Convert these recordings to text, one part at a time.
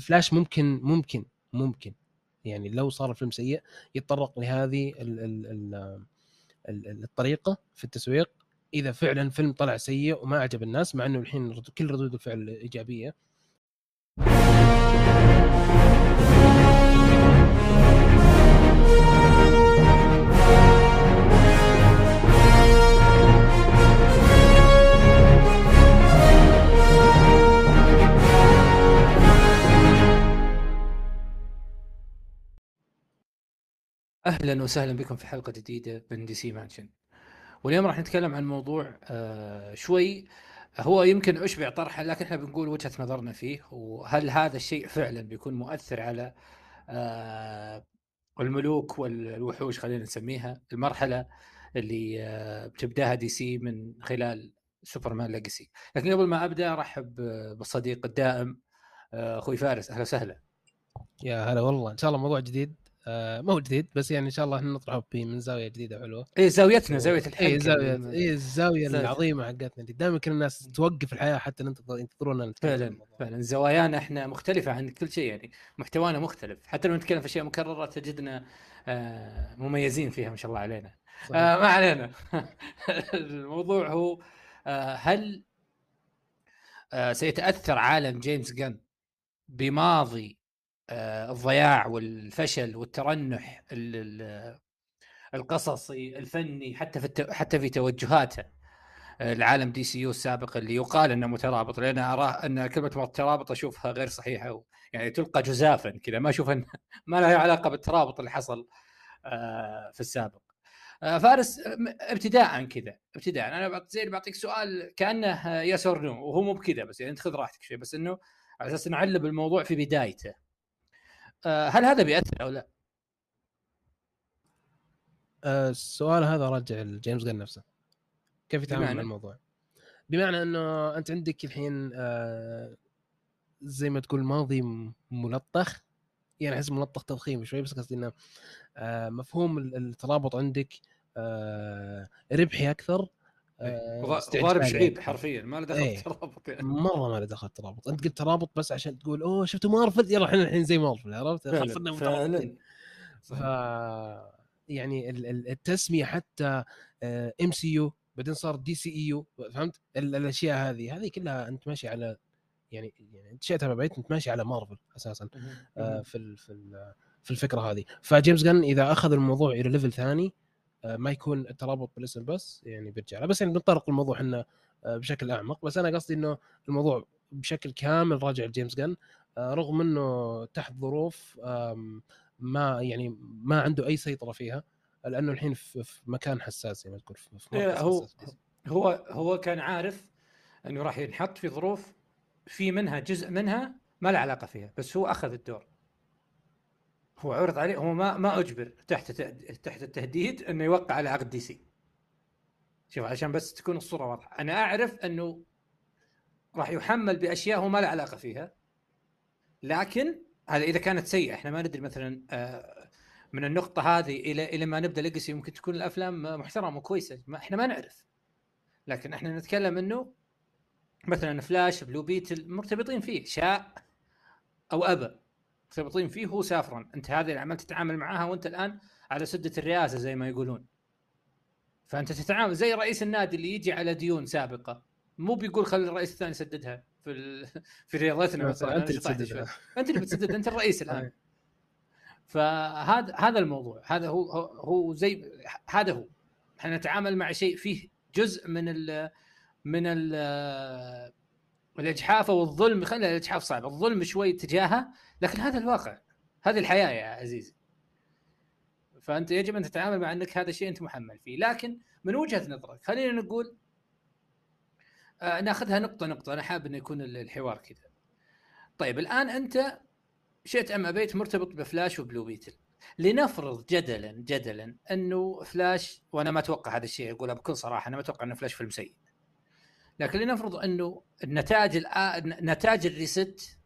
فلاش ممكن ممكن ممكن. يعني لو صار الفيلم سيء يتطرق لهذه ال ال ال ال الطريقة في التسويق. إذا فعلا فيلم طلع سيء وما عجب الناس مع إنه الحين كل ردود الفعل إيجابية. أهلا وسهلا بكم في حلقة جديدة من DC Mansion. واليوم راح نتكلم عن موضوع آه شوي هو يمكن أشبع طرحا لكن إحنا بنقول وجهة نظرنا فيه وهل هذا الشيء فعلا بيكون مؤثر على آه الملوك والوحوش خلينا نسميها المرحلة اللي آه بتبداها DC من خلال Superman Legacy لكن قبل ما أبدأ أرحب بالصديق الدائم آه، أخوي فارس. أهلا وسهلا. يا هلا والله. إن شاء الله موضوع جديد. آه ما هو جديد بس يعني إن شاء الله نطرحه من زاوية جديدة حلوة اي زاويتنا زاوية الحلقة. اي زاوية اي الزاوية العظيمة حقتنا اللي دائما كل الناس توقف الحياة حتى ينتظرونا نتكلم فعلا فعلا. زوايانا إحنا مختلفة عن كل شيء يعني. محتوانا مختلف. حتى لو نتكلم في أشياء مكررة تجدنا آه مميزين فيها ما شاء الله علينا. آه ما علينا. الموضوع هو آه هل آه سيتأثر عالم جيمس جن بماضي الضياع والفشل والترنح القصصي الفني حتى في حتى في توجهاته. آه، العالم DCU السابق اللي يقال إنه مترابط لأن أراه إن كلمة مترابط أشوفها غير صحيحة يعني تلقى جزافا كذا ما أشوف إن ما لها علاقة بالترابط اللي حصل آه، في السابق. فارس ابتداء كذا ابتداء أنا زي بعطيك سؤال كأنه yes or no وهو مو بكذا بس يعني انت خذ راحتك شوي بس إنه على أساس نعلب الموضوع في بدايته. آه، هل هذا بيأثر أو لا؟ آه، السؤال هذا راجع لجيمس جن نفسه. كيف يتعامل مع الموضوع؟ بمعنى إنه أنت عندك الحين آه، زي ما تقول ماضي ملطخ. يعني أحس ملطخ تضخيم شوي بس قصدي إنه مفهوم الترابط عندك ربحي أكثر. آه، ضارب شعيب حرفيا ما له دخل إيه. ترابط يعني. مرة ما له دخل ترابط أنت قلت ترابط بس عشان تقول أوه شفتوا مارفل؟ يلا إحنا الحين زي مارفل عرفت؟ فعلا فعلا. ف يعني التسمية حتى MCU بعدين صار DCEU فهمت؟ الأشياء هذه هذه كلها أنت ماشي على يعني يعني أنت شئت بعيد أنت ماشي على مارفل أساسا آه في في في الفكرة هذه. فجيمس جن إذا أخذ الموضوع إلى ليفل ثاني آه، ما يكون الترابط بالاسم بس يعني بيرجع بس يعني بنطرق الموضوع إحنا آه، بشكل أعمق. بس أنا قصدي إنه الموضوع بشكل كامل راجع لجيمس جن آه، رغم إنه تحت ظروف ما يعني ما عنده أي سيطرة فيها لأنه الحين في مكان حساس زي ما تقول في إيه، هو هو هو كان عارف إنه راح ينحط في ظروف في منها جزء منها ما له علاقة فيها بس هو أخذ الدور. هو عرض عليه هو ما ما أجبر تحت تحت التهديد إنه يوقع على عقد دي سي. شوف عشان بس تكون الصورة واضحة. أنا أعرف إنه راح يحمل بأشياء هو ما له علاقة فيها. لكن هذا إذا كانت سيئة إحنا ما ندري مثلا آه، من النقطة هذه إلى إلى ما نبدأ legacy ممكن تكون الأفلام محترمة وكويسة ما إحنا ما نعرف. لكن إحنا نتكلم إنه مثلا فلاش بلو بيت مرتبطين فيه شاء أو أبى. مرتبطين فيه هو سافرا انت هذه العمل تتعامل معاها وانت الآن على سدة الرئاسه زي ما يقولون. فأنت تتعامل زي رئيس النادي اللي يجي على ديون سابقة. مو بيقول خلي الرئيس الثاني يسددها في ال... في رياضتنا مثلا انت اللي تسددها. أنت اللي بتسدد أنت الرئيس الآن. فهذا هذا الموضوع. هذا هو هو زي هذا هو. إحنا نتعامل مع شيء فيه جزء من ال من ال الإجحاف أو الظلم. خلينا الإجحاف صعب. الظلم شوي تجاهه لكن هذا الواقع هذه الحياة يا عزيزي. فأنت يجب أن تتعامل مع أنك هذا الشيء أنت محمل فيه. لكن من وجهة نظرك خلينا نقول آه ناخذها نقطة نقطة. أنا حابب انه يكون الحوار كذا. طيب الآن أنت شئت أم أبيت مرتبط بفلاش وبلو بيتل. لنفرض جدلا جدلا أنه فلاش وأنا ما أتوقع هذا الشيء اقولها بكل صراحة أنا ما أتوقع أنه فلاش فيلم سيء. لكن لنفرض أنه النتائج نتائج ال reset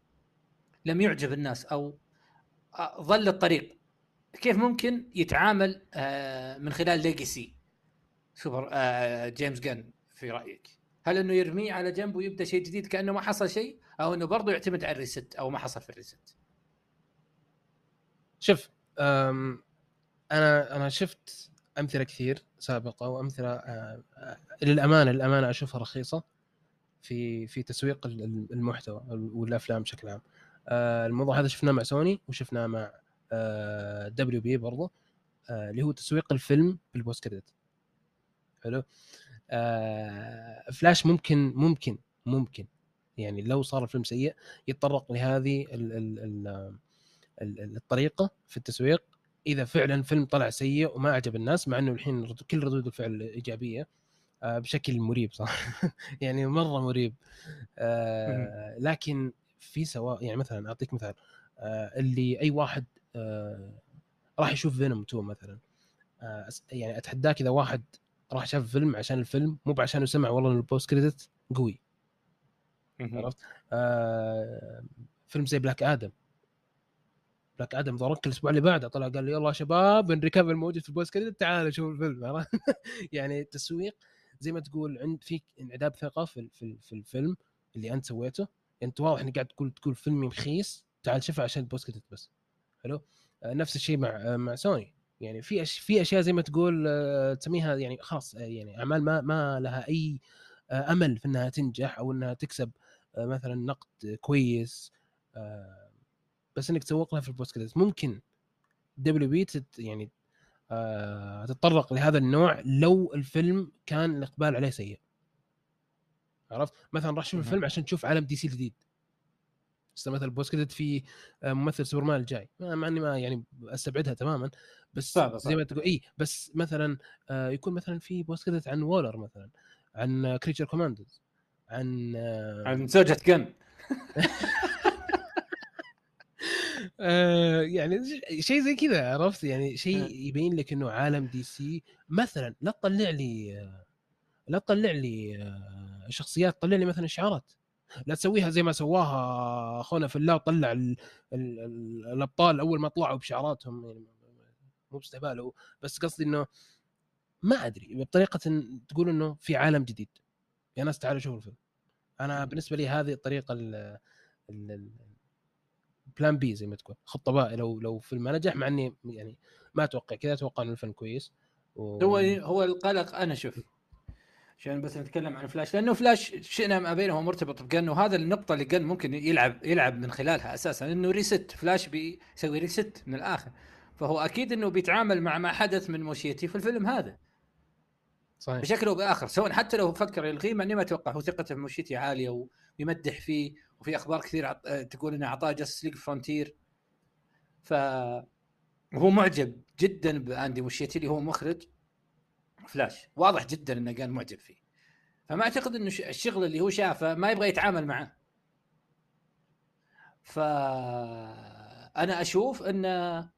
لم يعجب الناس أو ظل الطريق. كيف ممكن يتعامل آه، من خلال legacy سوبر آه، جيمس جن في رأيك؟ هل إنه يرميه على جنب ويبدأ شيء جديد كأنه ما حصل شيء أو إنه برضه يعتمد على ال reset أو ما حصل في ال reset؟ شوف أنا أنا شفت أمثلة كثير سابقة وأمثلة آه، للأمانة للأمانة أشوفها رخيصة في في تسويق المحتوى والأفلام بشكل عام. الموضوع هذا شفناه مع سوني وشفناه مع WB برضه اللي هو تسويق الفيلم بال post credit. حلو؟ فلاش ممكن ممكن ممكن. يعني لو صار الفيلم سيء يتطرق لهذه الطريقة في التسويق. إذا فعلا فيلم طلع سيء وما عجب الناس مع إنه الحين كل ردود الفعل إيجابية آه، بشكل مريب صح يعني مرة مريب. آه، لكن في سواء يعني مثلا أعطيك مثال آه، اللي أي واحد راح يشوف فينوم 2 مثلا يعني أتحداك إذا واحد راح شاف فيلم عشان الفيلم مو بعشان سمع والله إن البوست كريدت قوي. عرفت؟ فيلم زي بلاك آدم بلاك آدم ضربك الأسبوع اللي بعده طلع قال لي يلا يا شباب ال recap الموجود في ال post credit تعالوا شوفوا الفيلم يعني التسويق زي ما تقول عند فيك انعدام ثقة في, في, في الفيلم اللي أنت سويته. انت واضح إنك قاعد تقول تقول فيلمي رخيص تعال شوفه عشان ال post credit بس حلو؟ آه نفس الشيء مع آه مع سوني. يعني في أش... في أشياء زي ما تقول آه تسميها يعني خلاص يعني أعمال ما ما لها أي أمل في إنها تنجح أو إنها تكسب مثلا نقد كويس بس إنك تسوق لها في ال post credit ممكن WB تت يعني تتطرق لهذا النوع لو الفيلم كان الإقبال عليه سيء. عرفت؟ مثلا راح تشوف الفيلم عشان تشوف عالم دي سي الجديد. مثلا ال post credit في آه، ممثل سوبرمان الجاي. مع إني ما يعني أستبعدها تماما. بس صعب زي ما تقول اي بس مثلا آه يكون مثلا في post credit عن وولر مثلا عن Creature Commandos عن آه عن زوجة جن يعني شيء زي كذا عرفت؟ يعني شيء يبين لك إنه عالم دي سي مثلا لا تطلع لي لا تطلع لي شخصيات طلع لي مثلا شعارات. لا تسويها زي ما سواها أخونا في الله وطلع ال ال ال الأبطال أول ما طلعوا بشعاراتهم يعني مو باستهبال بس قصدي إنه ما أدري بطريقة تقول إنه في عالم جديد. يا ناس تعالوا شوفوا الفيلم. أنا بالنسبة لي هذه الطريقة ال ال plan B زي ما تقول. خطة باء لو لو فيلم ما نجح مع إني يعني ما أتوقع كذا أتوقع إنه الفيلم كويس. و... هو هو القلق أنا شوف عشان بس نتكلم عن فلاش لأنه فلاش شئنا أم أبينا مرتبط بجن وهذا النقطة اللي جن ممكن يلعب يلعب من خلالها أساسا إنه reset فلاش بيسوي reset من الآخر. فهو أكيد إنه بيتعامل مع ما حدث من موشيتي في الفيلم هذا. صحيح. بشكل أو بآخر سواء حتى لو فكر يلغيه مع اني ما أتوقع هو ثقته في موشيتي عالية ويمدح فيه وفي أخبار كثير عط... تقول إنه أعطاه Justice League Frontier ف وهو معجب جدا بأندي موشيتي اللي هو مخرج. فلاش. واضح جدا إنه كان معجب فيه. فما أعتقد إنه الشغل اللي هو شافه ما يبغى يتعامل معه. أنا أشوف إنه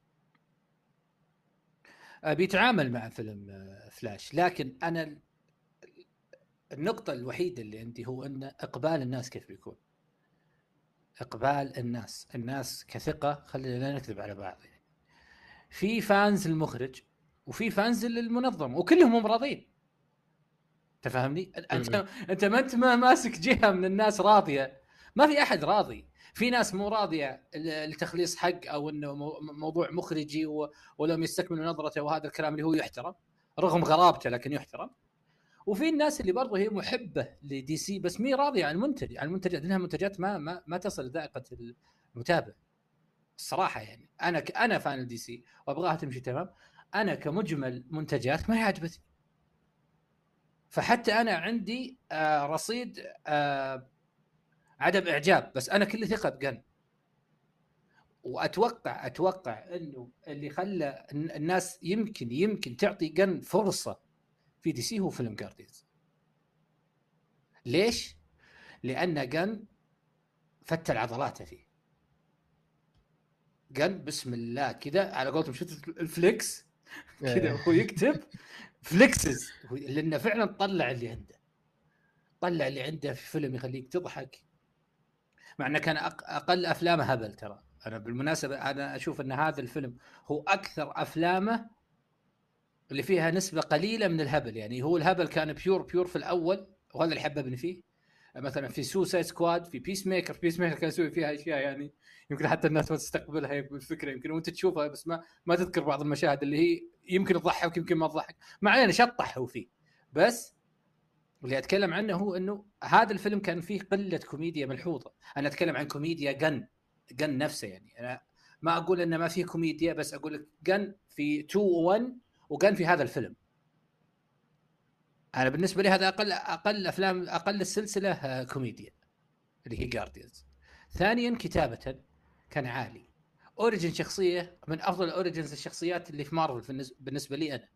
بيتعامل مع فيلم فلاش. لكن أنا النقطة الوحيدة اللي عندي هو إن إقبال الناس كيف بيكون؟ إقبال الناس. الناس كثقة خلينا لا نكذب على بعض يعني. في fans للمخرج وفي fans للمنظمه وكلهم راضين تفهمني؟ انت أنت ما أنت ما ماسك جهة من الناس راضية. ما في أحد راضي. في ناس مو راضية لتخليص حق أو إنه موضوع مخرج ولم يستكملوا نظرته وهذا الكلام اللي هو يحترم رغم غرابته لكن يحترم. وفي الناس اللي برضه هي محبة لدي سي بس مي راضية عن المنتج. عن المنتجات لأنها منتجات ما ما, ما تصل لذائقه المتابع. الصراحة يعني. أنا. أنا fan دي سي وأبغاها تمشي تمام. أنا كمجمل منتجات ما هي عجبتني فحتى أنا عندي آه رصيد آه عدم إعجاب بس أنا كل ثقة بجن. وأتوقع أتوقع إنه اللي خلى الناس يمكن يمكن تعطي جن فرصة في دي سي هو فيلم Guardians ليش؟ لأن جن فتل عضلاته فيه. جن بسم الله كذا على قولتهم شفت ال flex. كذا إيه. هو يكتب flexes لأنه فعلا طلع اللي عنده. طلع اللي عنده في فيلم يخليك تضحك. مع إنه كان أقل أفلامه هبل ترى. أنا بالمناسبة أنا أشوف إن هذا الفيلم هو أكثر أفلامه اللي فيها نسبة قليلة من الهبل. يعني هو الهبل كان pure pure في الأول وهذا اللي حببني فيه. مثلا في Suicide Squad في Peacemaker Peacemaker كان يسوي فيها أشياء يعني يمكن حتى الناس ما تستقبلها بالفكرة يمكن وأنت تشوفها بس ما ما تذكر بعض المشاهد اللي هي يمكن تضحك يمكن ما تضحك. ما علينا شطح هو فيه بس اللي أتكلم عنه هو إنه هذا الفيلم كان فيه قلة كوميديا ملحوظة. أنا أتكلم عن كوميديا قن قن نفسه يعني. أنا ما أقول إنه ما فيه كوميديا بس أقول لك قن في 2 و1 وقن في هذا الفيلم. أنا بالنسبة لي هذا أقل أقل أفلام أقل السلسلة آه، كوميديا اللي هي Guardians ثانيا كتابة كان عالي. origin شخصية من أفضل ال origins الشخصيات اللي في مارفل بالنسبة لي أنا.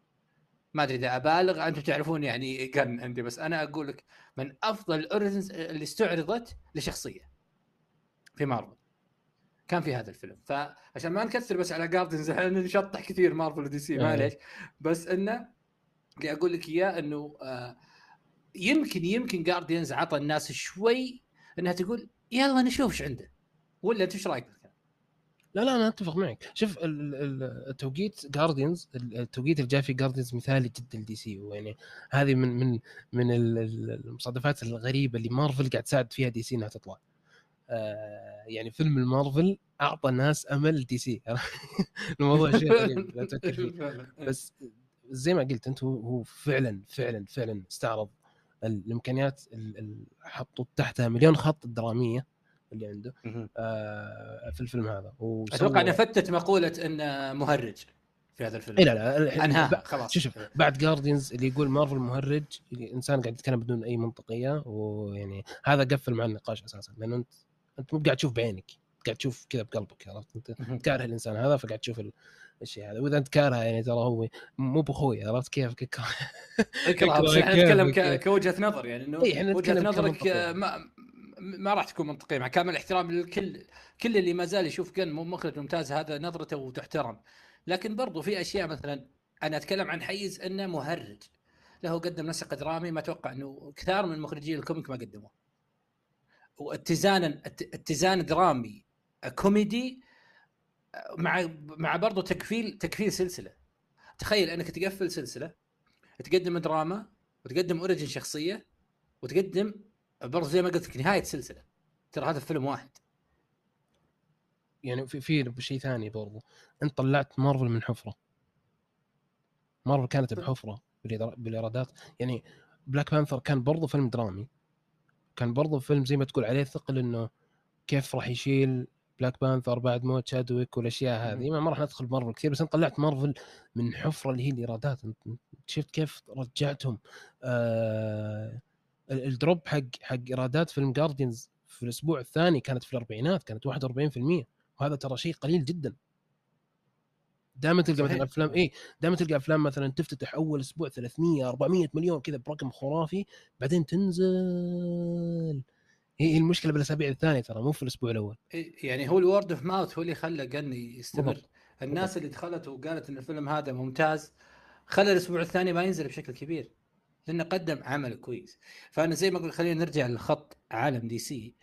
ما أدري إذا أبالغ أنتم تعرفون يعني كان عندي بس أنا أقول لك من أفضل ال origins اللي استعرضت لشخصية في مارفل كان في هذا الفيلم. فعشان ما نكثر بس على Guardians إحنا نشطح كثير مارفل ودي سي معليش. بس إنه اللي أقول لك إياه إنه آه يمكن يمكن Guardians عطى الناس شوي إنها تقول يلا نشوف إيش عنده. ولا أنت إيش رأيك لا لا أنا أتفق معك. شوف التوقيت Guardians التوقيت اللي جاء فيه Guardians مثالي جدا لدي سي ويعني هذه من من من المصادفات الغريبة اللي مارفل قاعد تساعد فيها دي سي إنها تطلع. آه يعني فيلم المارفل أعطى الناس أمل دي سي الموضوع شيء غريب لا تفكر فيه. بس زي ما قلت أنت هو فعلا فعلا فعلا استعرض الإمكانيات اللي حطوا تحتها مليون خط درامية اللي عنده آه في الفيلم هذا. أتوقع إنه فتت مقولة إنه مهرج في هذا الفيلم. إي لا لا انها خلاص. شوف بعد جاردينز اللي يقول مارفل مهرج إنسان قاعد يتكلم بدون أي منطقية ويعني هذا قفل مع النقاش أساسا لأنه أنت أنت مو قاعد تشوف بعينك قاعد تشوف كذا بقلبك عرفت أنت؟ كاره الإنسان هذا فقاعد تشوف الشيء هذا؟ وإذا أنت كارهه يعني ترى هو مو بخوي عرفت كيف؟ بس إحنا نتكلم كوجهة نظر يعني إنه إيه وجهة نظرك ما ما راح تكون منطقية مع كامل الاحترام للكل كل اللي ما زال يشوف كان مخرج ممتاز هذا نظرته وتحترم. لكن برضو في أشياء مثلا أنا أتكلم عن حيز إنه مهرج. له قدم نسق درامي ما أتوقع إنه كثار من مخرجين ال comic ما قدموه. واتزانا اتزان درامي كوميدي مع مع برضه تقفيل تقفيل سلسلة. تخيل أنك تقفل سلسلة تقدم دراما وتقدم origin شخصية وتقدم برضه زي ما قلت لك نهاية سلسلة. ترى هذا فيلم واحد. يعني في في شيء ثاني برضو. أنت طلعت مارفل من حفرة. مارفل كانت بحفرة بالإيرادات. يعني بلاك بانثر كان برضو فيلم درامي. كان برضو فيلم زي ما تقول عليه ثقل إنه كيف راح يشيل بلاك بانثر بعد موت شادويك والأشياء هذه. ما راح ندخل مارفل كثير بس انت طلعت مارفل من حفرة اللي هي الإيرادات. شفت كيف رجعتهم؟ آه ال drop حق حق إيرادات فيلم Guardians في الأسبوع الثاني كانت في الأربعينات كانت 41% وهذا ترى شيء قليل جدا. دائما تلقى مثلا أفلام اي دائما تلقى أفلام مثلا تفتتح أول أسبوع 300 400 مليون كذا برقم خرافي بعدين تنزل. هي المشكلة بالأسابيع الثانية ترى مو في الأسبوع الأول. يعني هو ال word of mouth هو اللي خلى قن يستمر. الناس اللي دخلت وقالت إن الفيلم هذا ممتاز خلى الأسبوع الثاني ما ينزل بشكل كبير لأنه قدم عمل كويس. فأنا زي ما أقول خلينا نرجع لخط عالم دي سي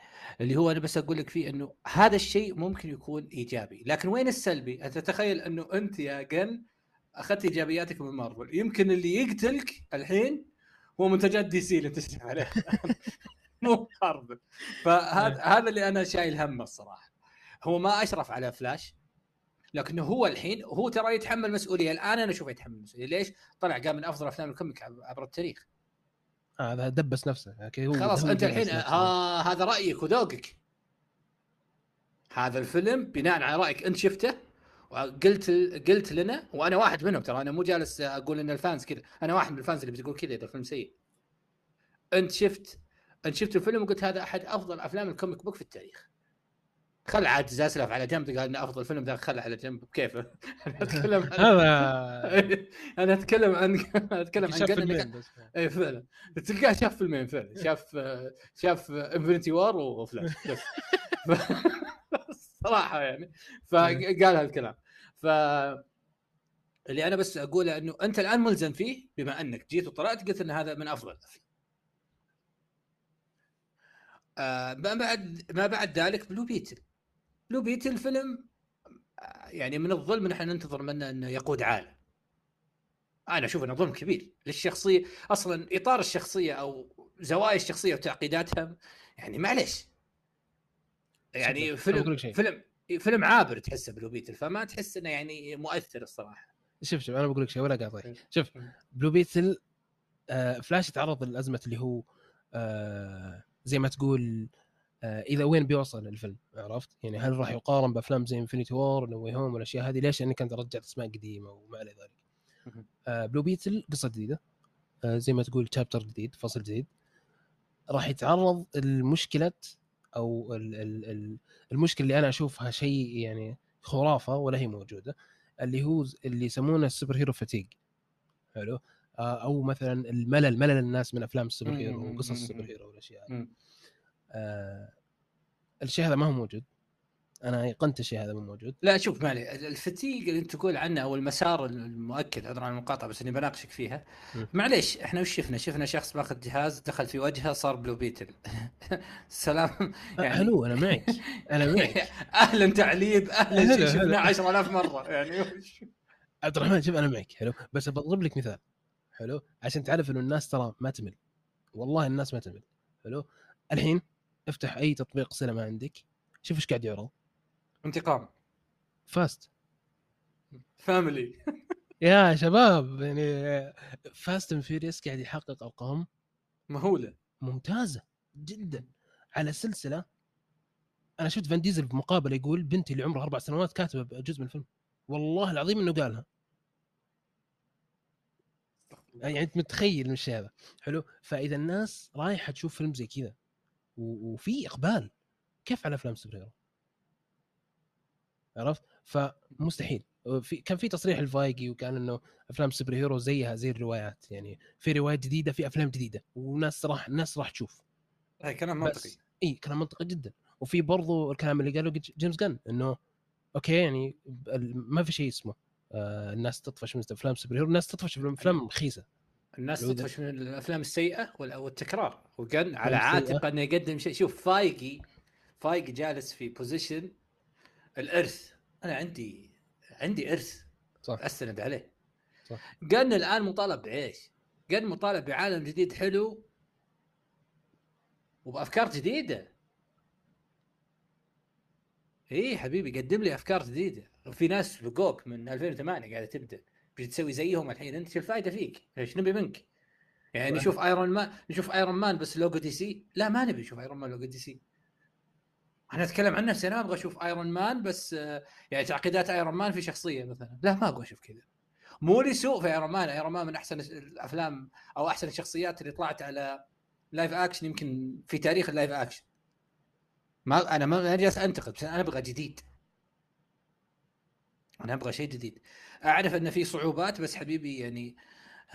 اللي هو أنا بس أقول لك فيه إنه هذا الشيء ممكن يكون إيجابي. لكن وين السلبي؟ أنت تخيل إنه أنت يا قن أخذت إيجابياتك من مارفل. يمكن اللي يقتلك الحين هو منتجات دي سي اللي تشتغل عليها. مو مارفل فهذا هذا اللي أنا شايل همه الصراحة. هو ما أشرف على فلاش لكنه هو الحين هو ترى يتحمل مسؤولية. الآن أنا أشوفه يتحمل مسؤولية. ليش؟ طلع قال من أفضل أفلام ال comic عبر التاريخ. هذا آه دبس نفسه. هو خلاص أنت الحين آه هذا رأيك وذوقك. هذا الفيلم بناء على رأيك أنت شفته وقلت قلت لنا وأنا واحد منهم ترى. أنا مو جالس أقول إن ال fans كذا. أنا واحد من ال fans اللي بتقول كذا إذا الفيلم سيء. أنت شفت انت شفت الفيلم وقلت هذا أحد أفضل أفلام ال comic book في التاريخ. خل عاد زاسلف على جنب قال إنه أفضل فيلم ذا خله على جنب. بكيفه أنا أتكلم عن أنا أتكلم عن أتكلم عن فيلمين بس. اي فعلا. تلقاه شاف فيلمين فعلا. شاف شاف Infinity War وفلاش. صراحة يعني. فقال هالكلام ف اللي أنا بس أقوله إنه أنت الآن ملزم فيه بما أنك جيت وطلعت قلت إن هذا من أفضل الأفلام. آه ما بعد ما بعد ذلك Blue Beetle Blue Beetle فيلم يعني من الظلم ان إحنا ننتظر منه أنه يقود عالم. أنا أشوف إنه ظلم كبير للشخصية. أصلا إطار الشخصية أو زوايا الشخصية وتعقيداتها يعني معليش. يعني فيلم فيلم فيلم عابر تحسه Blue Beetle فما تحس إنه يعني مؤثر الصراحة. شوف شوف أنا بقول لك شيء ولا قاطع شوف Blue Beetle آه فلاش تعرض لازمه اللي هو آه زي ما تقول آه إذا وين بيوصل الفيلم عرفت؟ يعني هل راح يقارن بأفلام زي Infinity War No Way Home والأشياء هذه ليش؟ لانك انت رجعت أسماء قديمة وما إلى ذلك. آه Blue Beetle قصة جديدة آه زي ما تقول chapter جديد فصل جديد راح يتعرض لمشكلة أو المشكلة اللي أنا أشوفها شيء يعني خرافة ولا هي موجودة اللي هو اللي يسمونه ال superhero fatigue حلو آه، أو مثلا الملل ملل الناس من أفلام ال superhero وقصص ال superhero والاشياء هذه. آه الشيء هذا ما هو موجود. أنا ايقنت الشيء هذا مو موجود. لا شوف مالي الفتيق اللي أنت تقول عنه أو المسار المؤكد عذرا عن المقاطعة بس إني بناقشك فيها. معليش إحنا وش شفنا؟ شفنا شخص ماخذ جهاز دخل في وجهه صار بلو بيتل. سلام. يعني حلو أنا معك أنا معك. أهلا تعليب أهلا شفناه 10000 مرة يعني عبد الرحمن شوف أنا معك حلو. بس بضرب لك مثال. حلو؟ عشان تعرف إنه الناس ترى ما تمل. والله الناس ما تمل. حلو؟ الحين افتح أي تطبيق سينما عندك. شوف إيش قاعد يعرض انتقام. fast family يا شباب يعني Fast and Furious قاعد يحقق أرقام مهولة. ممتازة جدا. على سلسلة أنا شفت فان ديزل بمقابلة يقول بنتي اللي عمرها أربع سنوات كاتبة جزء من الفيلم. والله العظيم إنه قالها. يعني أنت متخيل مش هذا. حلو؟ فإذا الناس رايحة تشوف فيلم زي كذا وفي إقبال كيف على أفلام superhero؟ عرفت؟ فمستحيل. في كان في تصريح لفايقي وكان إنه أفلام superhero زيها زي الروايات يعني في روايات جديدة في أفلام جديدة وناس راح الناس راح تشوف. اي كلام منطقي. إي كلام منطقي جدا. وفي برضو الكلام اللي قاله جيمس جن إنه أوكي يعني ما في شيء اسمه. آه الناس تطفش من أفلام superhero الناس تطفش من أفلام رخيصة. الناس تطفش من الأفلام السيئة والتكرار. وقال على عاتقه أنه يقدم شيء. شوف فايقي فايقي جالس في position الإرث. أنا عندي عندي إرث. صح. أستند عليه. صح. قن الآن مطالب بإيش قال مطالب بعالم جديد حلو وبأفكار جديدة. اي حبيبي قدم لي أفكار جديدة. وفي ناس لوك من 2008 قاعدة تبدأ بتسوي زيهم الحين. أنت شو الفائده فيك؟ إيش نبي منك؟ يعني نشوف ايرون مان نشوف ايرون مان بس لوجو دي سي لا ما نبي نشوف ايرون مان لوجو دي سي أنا أتكلم عن نفسي أنا أبغى أشوف ايرون مان بس آه، يعني تعقيدات ايرون مان في شخصية مثلا. لا ما أبغى أشوف كذا. مو لسوء في ايرون مان ايرون مان من أحسن الأفلام أو أحسن الشخصيات اللي طلعت على live action يمكن في تاريخ ال live action ما أنا ما جالس أنتقد بس أنا أبغى جديد. أنا أبغى شيء جديد. أعرف أن في صعوبات بس حبيبي يعني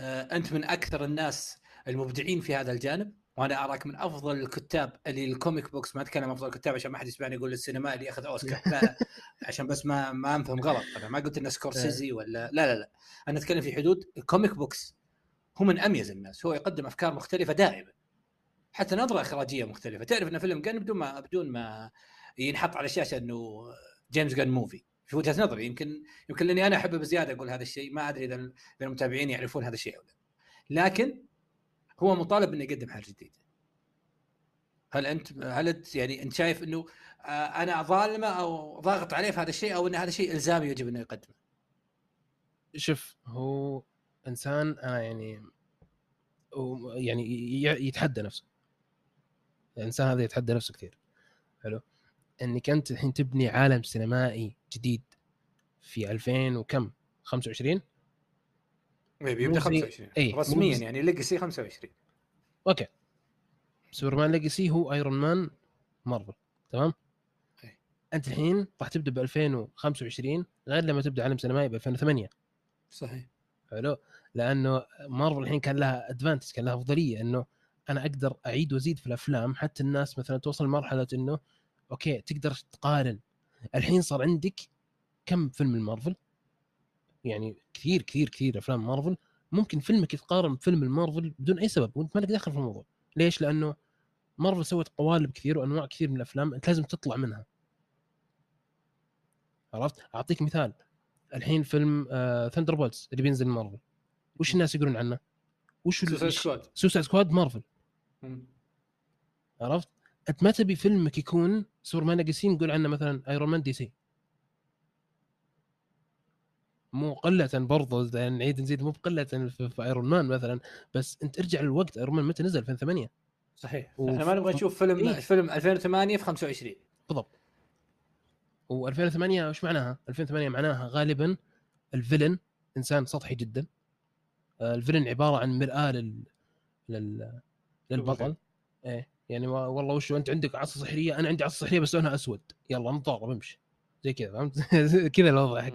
آه، أنت من أكثر الناس المبدعين في هذا الجانب وأنا أراك من أفضل الكتاب اللي ال comic books ما أتكلم أفضل الكتاب عشان ما حد يسمعني يقول السينما اللي أخذ أوسكار. لا عشان بس ما ما أنفهم غلط. أنا ما قلت انه سكورسيزي ولا لا لا لا. أنا أتكلم في حدود ال comic books هو من أميز الناس. هو يقدم أفكار مختلفة دائما. حتى نظرة إخراجية مختلفة. تعرف انه فيلم جن بدون ما بدون ما ينحط على الشاشة إنه جيمس جن موفي في وجهة نظري يمكن يمكن لأني أنا احبه بزيادة أقول هذا الشيء ما أدري إذا المتابعين يعرفون هذا الشيء أو لا. لكن هو مطالب انه يقدم حاجة جديدة. هل أنت هل أنت يعني أنت شايف إنه آه، أنا ظالمة أو ضاغط عليه في هذا الشيء أو إن هذا شيء إلزامي يجب انه يقدمه؟ شوف هو إنسان أنا يعني يعني يتحدى نفسه. الإنسان هذا يتحدى نفسه كثير. حلو؟ إنك أنت الحين تبني عالم سينمائي جديد في 2000 وكم؟ 25 بيبدأ 25 اي رسميا يعني Legacy 25 أوكي. سوبرمان Legacy هو ايرون مان مارفل تمام؟ أي. أنت الحين راح تبدأ ب 2025 غير لما تبدأ عالم سينمائي ب 2008 صحيح. حلو؟ لأنه مارفل الحين كان لها advantage كان لها أفضلية إنه أنا أقدر أعيد وأزيد في الأفلام حتى الناس مثلا توصل لمرحلة إنه أوكي تقدر تقارن الحين صار عندك كم فيلم المارفل يعني كثير كثير كثير أفلام مارفل. ممكن فيلمك يتقارن بفيلم المارفل بدون أي سبب وأنت ما لك دخل في الموضوع. ليش؟ لأنه مارفل سوت قوالب كثير وأنواع كثير من الأفلام أنت لازم تطلع منها. عرفت؟ أعطيك مثال. الحين فيلم آه Thunderbolts اللي بينزل مارفل. وش الناس يقولون عنه؟ وش Suicide Squad Suicide Squad مارفل. عرفت؟ أنت ما تبي فيلمك يكون سوبرمان Legacy نقول عنه مثلا ايرون مان دي سي. مو قلة برضو يعني نعيد نزيد مو بقلة في, في ايرون مان مثلا. بس أنت ارجع للوقت ايرون مان متى نزل؟ 2008 صحيح. و... إحنا ما نبغى نشوف فيلم إيه؟ فيلم 2008 في 25 بالضبط. و2008 وش معناها؟ 2008 معناها غالبا الفيلن إنسان سطحي جدا. آه، الفيلن عبارة عن مرآة لل, لل... للبطل. إيه. يعني والله وش أنت عندك عصا سحريه أنا عندي عصا سحريه بس لونها أسود. يلا نتضارب امشي زي كذا فهمت؟ كذا الوضع حق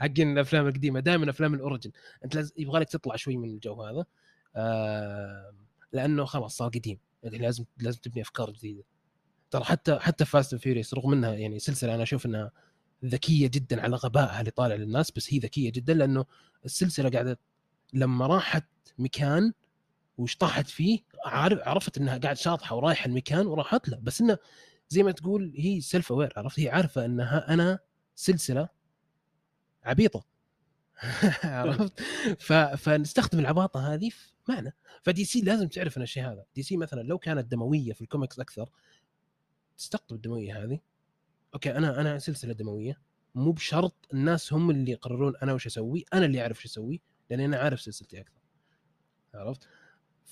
حقين الأفلام القديمة. دائما أفلام الأوريجن. أنت لازم يبغى لك تطلع شوي من الجو هذا. آه لأنه خلاص صار قديم. يعني لازم لازم تبني أفكار جديدة. ترى حتى حتى Fast Furious رغم إنها يعني سلسلة أنا أشوف إنها ذكية جدا على غبائها اللي طالع للناس بس هي ذكية جدا لأنه السلسلة قاعدة لما راحت مكان وش طاحت فيه عارف عرفت إنها قاعد شاطحة ورايحة المكان وراحت له بس إنه زي ما تقول هي self aware عرفت؟ هي عارفة إنها أنا سلسلة عبيطة. عرفت؟ ف... فنستخدم العباطة هذه في معنى. فدي سي لازم تعرف إن الشيء هذا. دي سي مثلا لو كانت دموية في الكوميكس أكثر تستقطب الدموية هذه. أوكي أنا أنا سلسلة دموية. مو بشرط الناس هم اللي يقررون أنا وش أسوي أنا اللي أعرف شو أسوي لأن أنا عارف سلسلتي أكثر. عرفت؟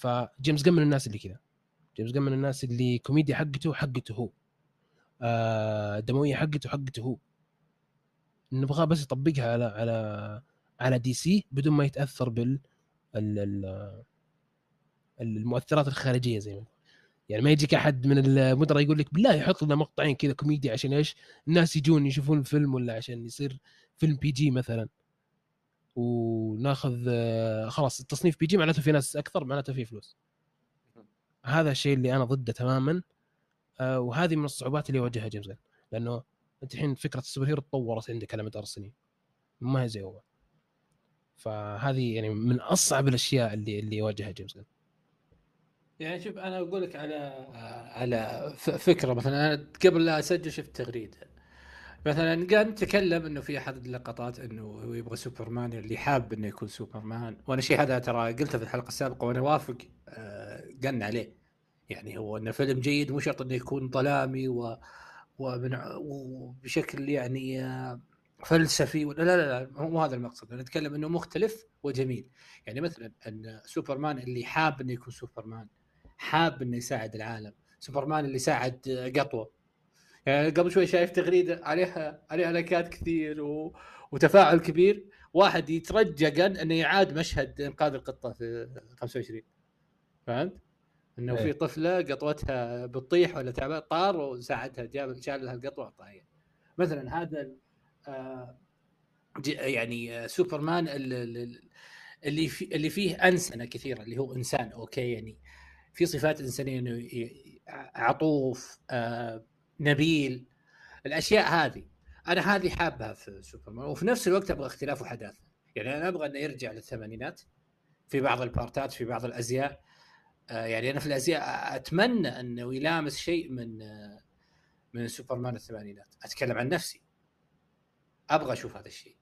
فجيمس جن من الناس اللي كذا. جيمس جن من الناس اللي كوميديا حقته حقته هو. آه دموية حقته حقته هو. نبغاه بس يطبقها على على على دي سي بدون ما يتأثر بال المؤثرات الخارجية زي ما يعني ما يجيك أحد من المدراء يقول لك بالله يحط لنا مقطعين كذا كوميديا عشان إيش؟ الناس يجون يشوفون الفيلم ولا عشان يصير فيلم PG مثلا. وناخذ آه، خلاص التصنيف PG معناته في ناس أكثر معناته في فلوس. هذا الشيء اللي أنا ضده تماما. آه، وهذه من الصعوبات اللي يواجهها جيمس جن لأنه أنت الحين فكرة ال superhero تطورت عندك على مدار السنين. ما هي زي أول. فهذه يعني من أصعب الأشياء اللي اللي يواجهها جيمس جن يعني شوف أنا أقول لك على على فكرة مثلا أنا قبل لا أسجل شفت تغريدة. مثلا قاعد نتكلم إنه في أحد اللقطات إنه هو يبغى سوبرمان اللي حاب إنه يكون سوبرمان. وأنا الشيء هذا ترى قلته في الحلقة السابقة وأنا وافق آه قلنا عليه. يعني هو إنه فيلم جيد مو شرط إنه يكون ظلامي و ومن وبشكل يعني آه، فلسفي. ولا لا لا لا مو هذا المقصد. أنا أتكلم إنه مختلف وجميل. يعني مثلا إن سوبرمان اللي حاب إنه يكون سوبرمان حاب إنه يساعد العالم. سوبرمان اللي ساعد قطوة. يعني قبل شوي شايف تغريدة عليها عليها لايكات كثير و... وتفاعل كبير واحد يترجى إنه يعاد مشهد إنقاذ القطة في 25 فهمت؟ إنه في إيه. طفلة قطوتها بتطيح ولا تعبان طار وساعدها جاب شال لها القطوة وعطاها مثلا هذا آه يعني آه سوبرمان اللي في اللي فيه أنسنة كثيرة اللي هو إنسان okay يعني في صفات إنسانية إنه عطوف آه نبيل الأشياء هذه. أنا هذه حابها في سوبرمان وفي نفس الوقت أبغى اختلاف وحداثة. يعني أنا أبغى إنه يرجع للثمانينات في بعض البارتات في بعض الأزياء. آه يعني أنا في الأزياء أتمنى أنه يلامس شيء من آه من سوبرمان الثمانينات. أتكلم عن نفسي. أبغى أشوف هذا الشيء.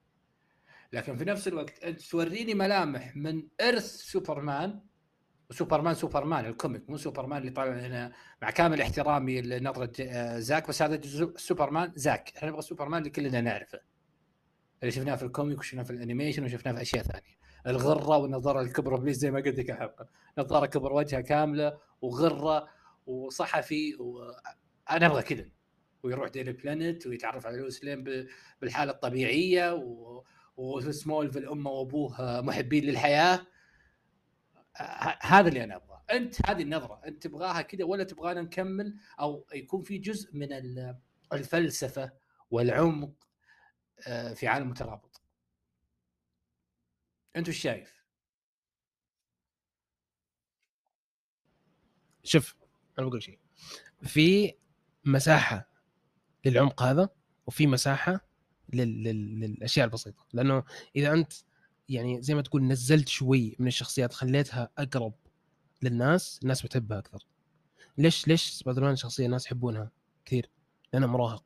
لكن في نفس الوقت أنت توريني ملامح من إرث سوبرمان وسوبرمان سوبرمان ال comic مو سوبرمان اللي طالع هنا مع كامل احترامي لنظرة آه، زاك. بس هذا سوبرمان زاك. إحنا نبغى سوبرمان اللي كلنا نعرفه. اللي شفناه في ال comic وشفناه في ال animation وشفناه في أشياء ثانية. الغرة والنظارة الكبرى please زي ما قلت لك الحلقة نظارة كبر وجهها كاملة وغرة وصحفي و... أنا أبغى كذا. ويروح Daily Planet ويتعرف على لويس لين بالحالة الطبيعية و... وسمول في الامه وأبوه محبين للحياة. هذا اللي أنا أبغاه. أنت هذه النظرة أنت تبغاها كذا ولا تبغانا نكمل؟ أو يكون في جزء من الفلسفة والعمق آه، في عالم مترابط. أنت وش شايف؟ شوف أنا بقول شيء. في مساحة للعمق هذا وفي مساحة لل... لل... للأشياء البسيطة. لأنه إذا أنت يعني زي ما تقول نزلت شوي من الشخصيات خليتها أقرب للناس الناس بتحبها أكثر. ليش ليش سبايدر مان شخصية الناس يحبونها كثير؟ لأنه مراهق.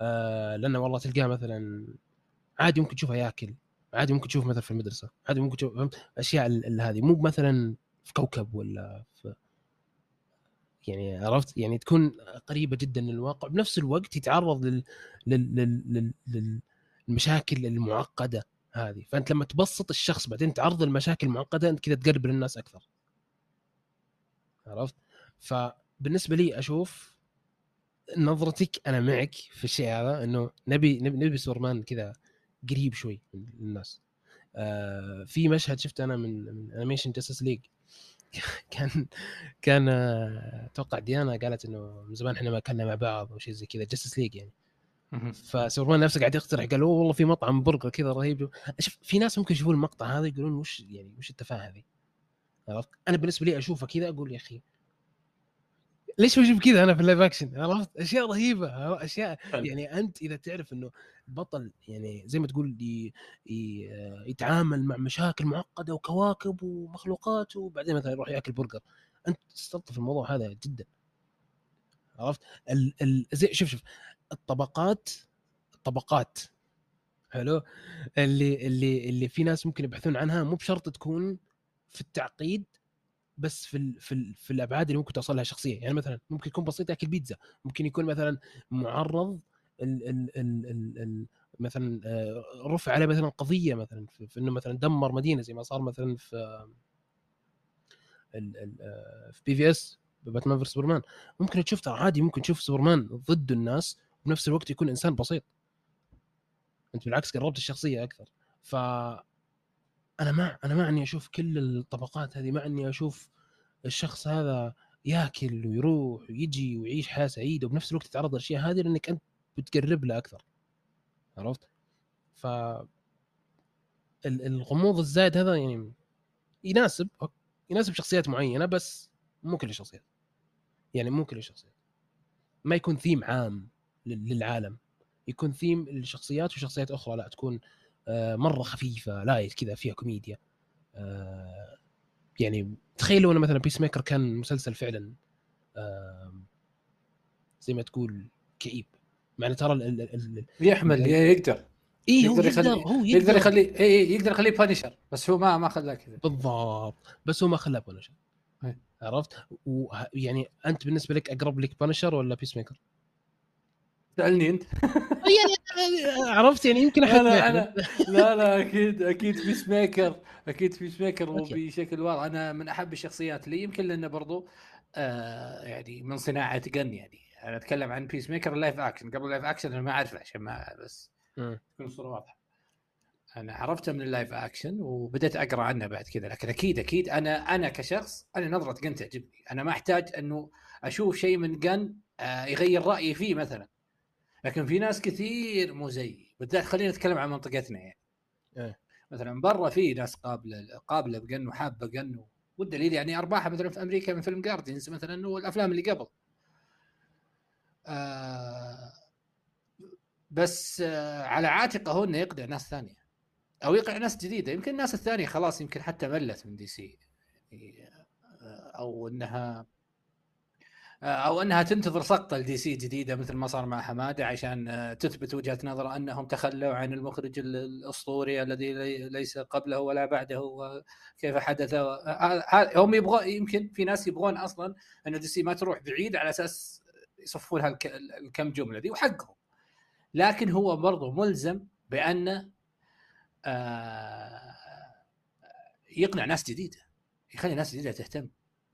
آه لأنه والله تلقاه مثلا عادي ممكن تشوفه ياكل عادي ممكن تشوف مثلا في المدرسة عادي ممكن تشوف فهمت؟ أشياء هذه. مو مثلا في كوكب ولا في يعني عرفت؟ يعني تكون قريبة جدا من الواقع. بنفس الوقت يتعرض لل لل لل لل للمشاكل المعقدة. هذه. فأنت لما تبسط الشخص بعدين تعرض المشاكل المعقده أنت كذا تقرب للناس أكثر. عرفت؟ فبالنسبة لي أشوف نظرتك أنا معك في الشيء هذا إنه نبي نبي, نبي سوبرمان كذا قريب شوي من الناس. آه في مشهد شفته أنا من من animation Justice League كان كان آه، أتوقع ديانا قالت إنه من زمان إحنا ما كنا مع بعض أو شيء زي كذا Justice League يعني. فسوبرمان نفسه قاعد يقترح قال "أوه والله في مطعم برجر كذا رهيب. شوف في ناس ممكن يشوفون المقطع هذا يقولون وش يعني وش التفاهة هذه؟ عرفت؟ أنا بالنسبة لي أشوفه كذا أقول يا أخي ليش بشوف كذا أنا في ال live action عرفت؟ أشياء رهيبة؟ أشياء. يعني أنت إذا تعرف إنه البطل يعني زي ما تقول ي... ي... يتعامل مع مشاكل معقدة وكواكب ومخلوقات وبعدين مثلا يروح يأكل برجر. أنت تستلطف الموضوع هذا جدا. عرفت؟ ال... ال... زي شوف شوف الطبقات الطبقات حلو. اللي اللي اللي في ناس ممكن يبحثون عنها مو بشرط تكون في التعقيد بس في ال في ال في الأبعاد اللي ممكن توصل لها شخصيه يعني مثلا ممكن يكون بسيط ياكل بيتزا. ممكن يكون مثلا معرض ال ال ال ال ال مثلا آه، رفع عليه مثلا قضية مثلا في, في إنه مثلا دمر مدينة زي ما صار مثلا في آه، ال ال آه، في BvS باتمان versus سوبرمان ممكن تشوف ترى عادي ممكن تشوف سوبرمان ضد الناس. وبنفس الوقت يكون إنسان بسيط. أنت بالعكس قربت الشخصية أكثر. ف أنا مع أنا مع أني أشوف كل الطبقات هذه مع أني أشوف الشخص هذا ياكل ويروح ويجي ويعيش حياة سعيدة وبنفس الوقت تتعرض للاشياء هذه لأنك أنت بتقرب له أكثر. عرفت؟ ف ال- الغموض الزايد هذا يعني يناسب يناسب شخصيات معينة بس مو كل الشخصيات. يعني مو كل الشخصيات. ما يكون ثيم عام. للعالم. يكون ثيم لشخصيات وشخصيات أخرى لا تكون آه، مرة خفيفة light كذا فيها كوميديا آه، يعني تخيل لو أنا مثلا Peacemaker كان مسلسل فعلا زي ما تقول كئيب. مع ان ترى ال- ال- ال- ال- يحمل يقدر. اي هو يقدر يقدر يخلي- هو يقدر. يقدر يخليه اي إي، يقدر يخليه Punisher بس هو ما ما خلاه كذا. بالضبط. بس هو ما خلاه Punisher إيه. عرفت؟ ويعني أنت بالنسبة لك أقرب لك Punisher ولا Peacemaker؟ سألني أنت. يعني عرفت يعني يمكن أحد أنا أنا لا لا أكيد أكيد Peacemaker أكيد Peacemaker. وبشكل واضح. أنا من أحب الشخصيات لي يمكن لأنه برضو آه يعني من صناعة جن يعني. أنا أتكلم عن Peacemaker ال live action قبل ال live action أنا ما أعرفه عشان ما بس. تكون الصورة واضحة. أنا عرفته من ال live action وبدأت أقرأ عنه بعد كذا. لكن أكيد أكيد أنا أنا كشخص أنا نظرة جن تعجبني. أنا ما أحتاج أنه أشوف شيء من جن آه يغير رأيي فيه مثلا. لكن في ناس كثير مو زيي بالذات خلينا نتكلم عن منطقتنا يعني. إيه. مثلا برا في ناس قابلة قابلة بجن وحابة جن والدليل يعني أرباحها مثلا في أمريكا من فيلم Guardians مثلا والافلام اللي قبل. آه بس آه على عاتقه هو إنه يقنع ناس ثانية. أو يقنع ناس جديدة. يمكن الناس الثانية خلاص يمكن حتى ملت من DC. آه، أو إنها أو أنها تنتظر سقطة ل DC جديدة مثل ما صار مع حمادة عشان آه، تثبت وجهة نظر أنهم تخلوا عن المخرج ال- الأسطوري الذي لي- ليس قبله ولا بعده وكيف حدث. آه، هم يبغون يمكن في ناس يبغون أصلا أن DC ما تروح بعيد على أساس يصفون الكم جملة دي وحقهم. لكن هو برضه ملزم بأن آه، يقنع ناس جديدة يخلي ناس جديدة تهتم.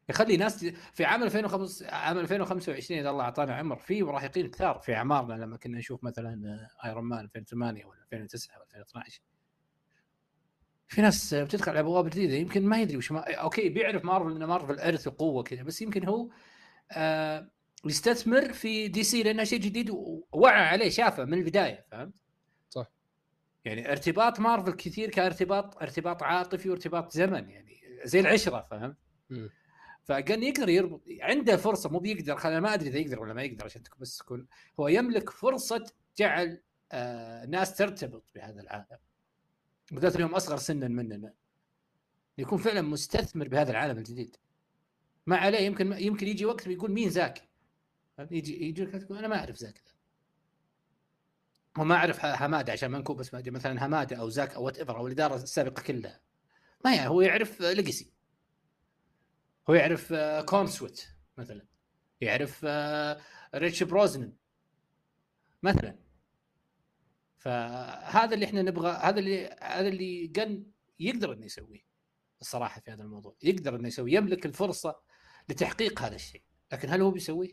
يخلي ناس في عام 2005 عام 2025 إذا الله أعطانا عمر في مراهقين كثار في أعمارنا لما كنا نشوف مثلا Iron Man 2008 ولا 2009 ولا 2012 في ناس بتدخل على أبواب جديدة يمكن ما يدري وش ما... okay بيعرف مارفل ان مارفل أرث وقوة كذا بس يمكن هو آه يستثمر في دي سي لأنه شيء جديد ووعى عليه شافه من البداية فهمت؟ صح. يعني ارتباط مارفل كثير كان ارتباط ارتباط عاطفي وارتباط زمن يعني زي العشرة فهمت؟ فكان يقدر يربط عنده فرصة مو بيقدر خل... ما أدري إذا يقدر ولا ما يقدر عشان بس تكون هو يملك فرصة جعل آه ناس ترتبط بهذا العالم. بالذات اليوم أصغر سنا مننا. يكون فعلا مستثمر بهذا العالم الجديد. ما عليه يمكن يمكن يجي وقت ويقول مين ذاك يجي يجي أنا ما أعرف ذاك هو ما أعرف همادة عشان ما نكون بس مثلا همادة أو زاك أو whatever أو الإدارة السابقة كلها. ما يعني هو يعرف legacy هو يعرف كونسويت مثلا. يعرف ريتش بروزنن مثلا. فهذا اللي إحنا نبغى هذا اللي هذا اللي جن يقدر إنه يسويه الصراحة في هذا الموضوع. يقدر إنه يسوي يملك الفرصة لتحقيق هذا الشيء. لكن هل هو بيسويه؟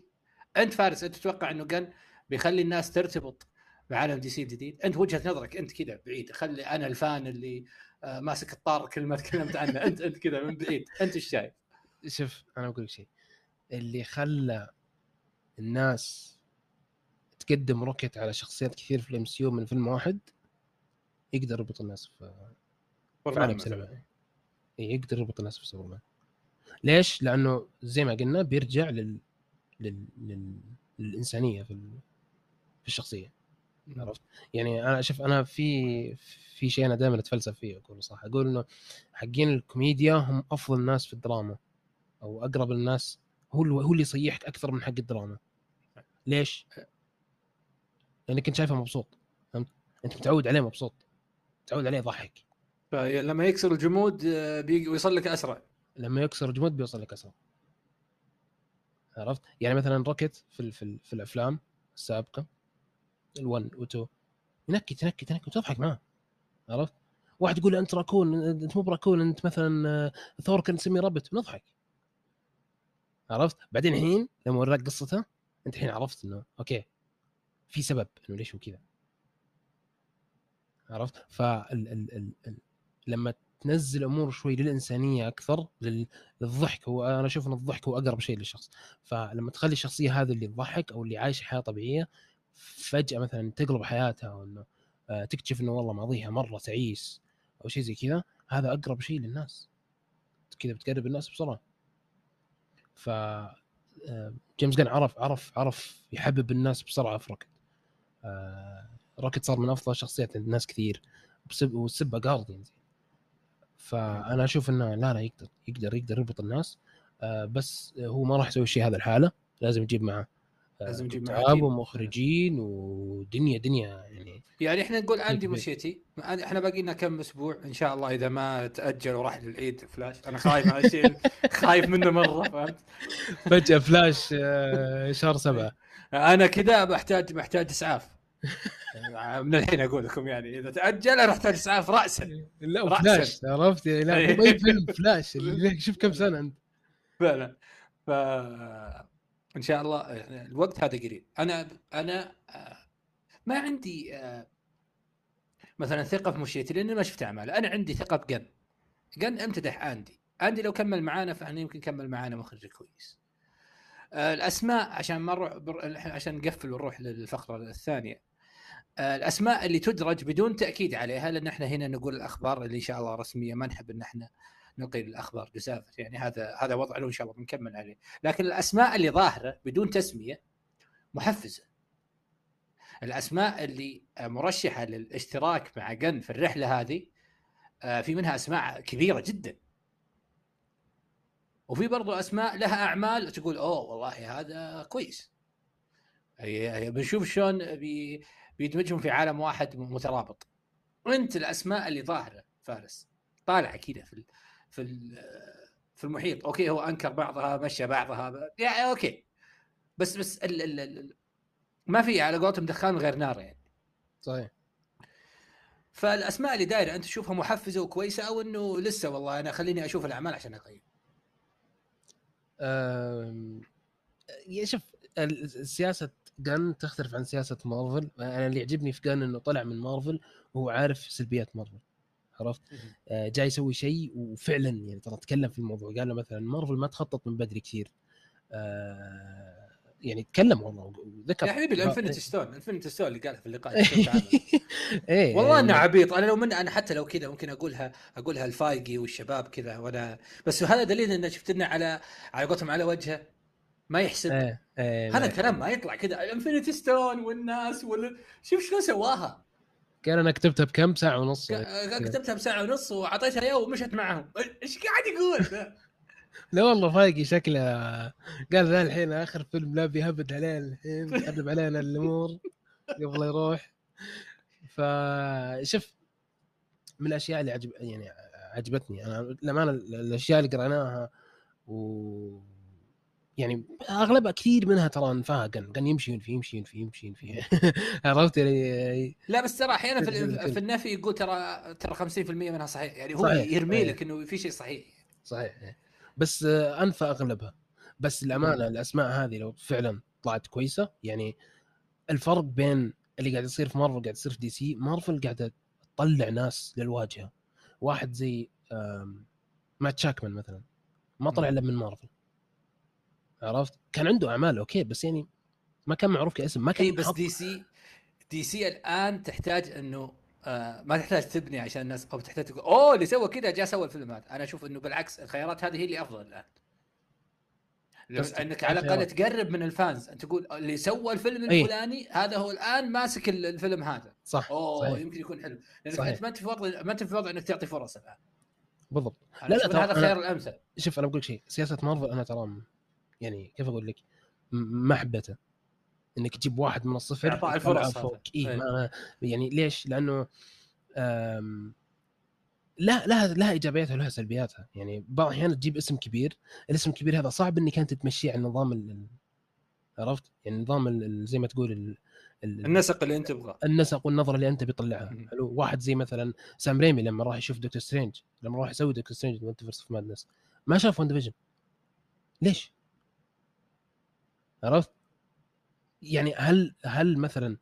أنت فارس أنت تتوقع إنه جن بيخلي الناس ترتبط بعالم دي سي الجديد أنت وجهة نظرك أنت كذا بعيد. خلي أنا ال fan اللي آه، ماسك الطار كل ما تكلمت عنه. أنت أنت كذا من بعيد. أنت إيش شايف؟ شوف أنا بقول لك شيء. اللي خلى الناس تقدم روكيت على شخصيات كثير في الإم سي من فيلم واحد يقدر يربط الناس في في عالم سينما يقدر يربط الناس في سوبرمان ليش؟ لأنه زي ما قلنا بيرجع لل... لل... لل... للإنسانية في ال... في الشخصية. عرفت؟ يعني أنا شوف أنا في في شيء أنا دائما أتفلسف فيه أقول صح. أقول إنه حقين الكوميديا هم أفضل ناس في الدراما. أو أقرب الناس هو اللي هو اللي يصيحك أكثر من حق الدراما ليش؟ لأنك أنت شايفه مبسوط فهمت؟ أنت متعود عليه مبسوط متعود عليه يضحك فلما يكسر الجمود آه، بيوصل لك أسرع لما يكسر الجمود بيوصل لك أسرع عرفت؟ يعني مثلا روكيت في في, في الأفلام السابقة ال1 و2 ينكت ينكت ينكت وتضحك معاه عرفت؟ واحد يقول أنت راكون أنت مو براكون أنت مثلا ثور كان تسميه rabbit نضحك عرفت؟ بعدين الحين لما وراك قصته انت الحين عرفت إنه أوكي في سبب إنه ليش هو كذا عرفت؟ ف لما تنزل أمور شوي للإنسانية أكثر للضحك هو أنا أشوف إن الضحك هو أقرب شيء للشخص فلما تخلي الشخصية هذه اللي تضحك أو اللي عايشة حياة طبيعية فجأة مثلا تقلب حياتها أو إنه آه، تكتشف إنه والله ماضيها مرة تعيس أو شيء زي كذا هذا أقرب شيء للناس كذا بتقرب الناس بسرعة ف آه، جيمس جان عرف عرف عرف يحبب الناس بسرعة في روكت آه، روكت صار من أفضل الشخصيات عند ناس كثير والسبة جارديانز فأنا أشوف إنه لا لا يقدر يقدر يقدر يربط الناس. بس هو ما راح يسوي الشيء هذا الحالة لازم يجيب معه لازم نجيب كتاب ومخرجين ودنيا دنيا يعني. يعني إحنا نقول عندي مشيتي. إحنا باقي لنا كم أسبوع؟ إن شاء الله إذا ما تأجل وراح للعيد فلاش. أنا خايف هذا الشيء خايف منه مرة فهمت؟ فجأة فلاش آه، شهر سبعة. أنا كذا بحتاج محتاج إسعاف. من الحين أقول لكم يعني إذا تأجل أنا احتاج إسعاف راسا. لا فلاش عرفت؟ يعني لا اي فيلم فلاش. شوف كم سنة أنت. فعلا. ف إن شاء الله الوقت هذا قريب. أنا أنا آه، ما عندي آه، مثلا ثقة في مشيتي لأني ما شفت اعماله أنا عندي ثقة بجن. جن أمتدح اندي اندي لو كمل معانا فإحنا يمكن كمل معانا مخرج كويس. آه، الأسماء عشان ما نروح عشان نقفل ونروح للفقرة الثانية. الأسماء اللي تدرج بدون تأكيد عليها لأن إحنا هنا نقول الأخبار اللي إن شاء الله رسمية ما نحب إن إحنا نلقي الأخبار جزافه يعني هذا هذا وضعنا وان شاء الله بنكمل عليه. لكن الأسماء اللي ظاهرة بدون تسمية محفزة. الأسماء اللي مرشحة للاشتراك مع جن في الرحلة هذه آه، في منها أسماء كبيرة جدا. وفي برضو أسماء لها أعمال تقول أوه والله هذا كويس. بنشوف شلون بي بيدمجهم في عالم واحد مترابط. وأنت الأسماء اللي ظاهرة فارس طالعه كذا في في في المحيط. okay هو أنكر بعضها مشى بعضها يعني okay. بس بس ال ال ال ما في على قولتهم دخان غير نار يعني. صحيح. فالأسماء اللي دايرة أنت تشوفها محفزة وكويسة أو إنه لسه والله أنا خليني أشوف الأعمال عشان أقيم. يا شوف سياسة جن تختلف عن سياسة مارفل. أنا اللي يعجبني في جن إنه طلع من مارفل وهو عارف سلبيات مارفل. عرفت؟ آه جاي يسوي شيء وفعلا يعني ترى تكلم في الموضوع. قال له مثلا مارفل ما تخطط من بدري كثير. آه يعني تكلم والله وذكر يا حبيبي ال infinity stone ال infinity stone اللي قالها في اللقاء إيه والله انه عبيط. أنا لو من أنا حتى لو كذا ممكن أقولها أقولها لفايقي والشباب كذا وأنا بس هذا دليل إنه شفت لنا على على قولتهم على وجهه ما يحسب. إيه إيه هذا الكلام ما يطلع كذا ال infinity stone والناس وال... شوف شلون سواها. قال أنا كتبتها بكم ساعة ونص. كتبتها بساعة ونص وأعطيتها اياه ومشت معهم. إيش قاعد يقول؟ لا والله فايقي شكله. قال ذا الحين آخر فيلم لا بيهبد عليه الحين يقرب علينا الأمور. قبل يروح. فشوف من الأشياء اللي عجب يعني عجبتني. أنا للأمانة الأشياء اللي قرأناها و يعني اغلبها كثير منها ترى انفاها كان يمشي ينفي يمشي ينفي يمشي ينفي عرفت يعني؟ لا بس ترى أحيانا في, في النفي يقول ترى ترى 50% منها صحيح. يعني هو صحيح. يرمي لك إنه في شيء صحيح. صحيح بس أنفى أغلبها. بس الأمانة الأسماء هذه لو فعلا طلعت كويسة يعني الفرق بين اللي قاعد يصير في مارفل قاعد يصير في دي سي مارفل قاعدة تطلع ناس للواجهة. واحد زي مات شاكمان مثلا ما طلع إلا من مارفل. عرفت؟ كان عنده أعمال okay بس يعني ما كان معروف كاسم ما كان بس دي سي دي سي الآن تحتاج إنه آه ما تحتاج تبني عشان الناس أو تحتاج تقول أوه اللي سوى كذا جاء سوى الفيلم هذا. أنا أشوف إنه بالعكس الخيارات هذه هي اللي أفضل الآن. إنك على الأقل تقرب من ال fans. أنت تقول اللي سوى الفيلم الفلاني أيه؟ هذا هو الآن ماسك الفيلم هذا. صح أوه صحيح. يمكن يكون حلو. لأنك صحيح. أنت ما أنت في وضع ما أنت في وضع إنك تعطي فرص الآن. بالضبط. لا لا هذا الخيار الأمثل. شوف أنا بقول شيء. سياسة مارفل أنا ترى يعني كيف أقول لك؟ محبته. إنك تجيب واحد من الصفر اعطاء الفرص فوق. إيه ما يعني ليش؟ لأنه لا لها لها إيجابياتها ولها سلبياتها. يعني بعض الأحيان تجيب اسم كبير الاسم الكبير هذا صعب إنك أنت تمشيه على النظام عرفت؟ يعني نظام زي ما تقول ال النسق اللي أنت تبغاه. النسق والنظرة اللي أنت بيطلعها. حلو؟ واحد زي مثلا سام ريمي لما راح يشوف دكتور سترينج لما راح يسوي دكتور سترينج of madness ما شاف واندافيجن. ليش؟ عرفت؟ يعني هل هل مثلا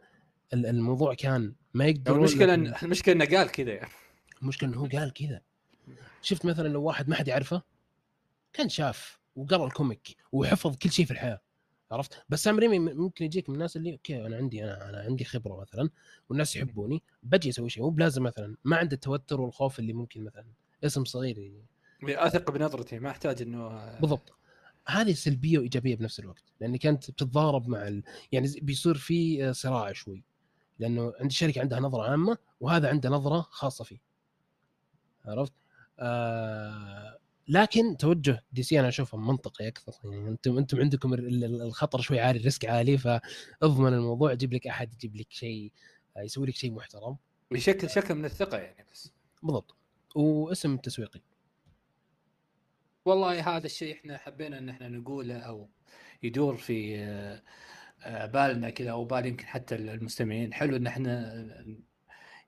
الموضوع كان ما يقدر المشكلة المشكلة إنه قال كذا. يعني المشكلة إنه هو قال كذا. شفت مثلا لو واحد ما حد يعرفه كان شاف وقرأ ال comic وحفظ كل شيء في الحياة عرفت؟ بس سام ريمي ممكن يجيك من الناس اللي okay أنا عندي أنا أنا عندي خبرة مثلا والناس يحبوني بجي أسوي شيء. مو بلازم مثلا ما عنده التوتر والخوف اللي ممكن مثلا اسم صغير أثق بنظرتي ما أحتاج إنه بالضبط. هذه سلبية وإيجابية بنفس الوقت لانك انت بتتضارب مع ال... يعني بيصير في صراع شوي لأنه عند الشركة عندها نظرة عامة وهذا عنده نظرة خاصة فيه. عرفت؟ آه لكن توجه دي سي أنا أشوفه منطقي أكثر يعني أنتم أنتم عندكم الخطر شوي عالي ال risk عالي فاضمن الموضوع يجيب لك أحد يجيب لك شيء يسوي لك شيء محترم. بشكل شكل من الثقة يعني بس. بالضبط. واسم تسويقي. والله هذا الشيء إحنا حبينا إن إحنا نقوله أو يدور في آه، بالنا كذا أو بال يمكن حتى المستمعين. حلو إن إحنا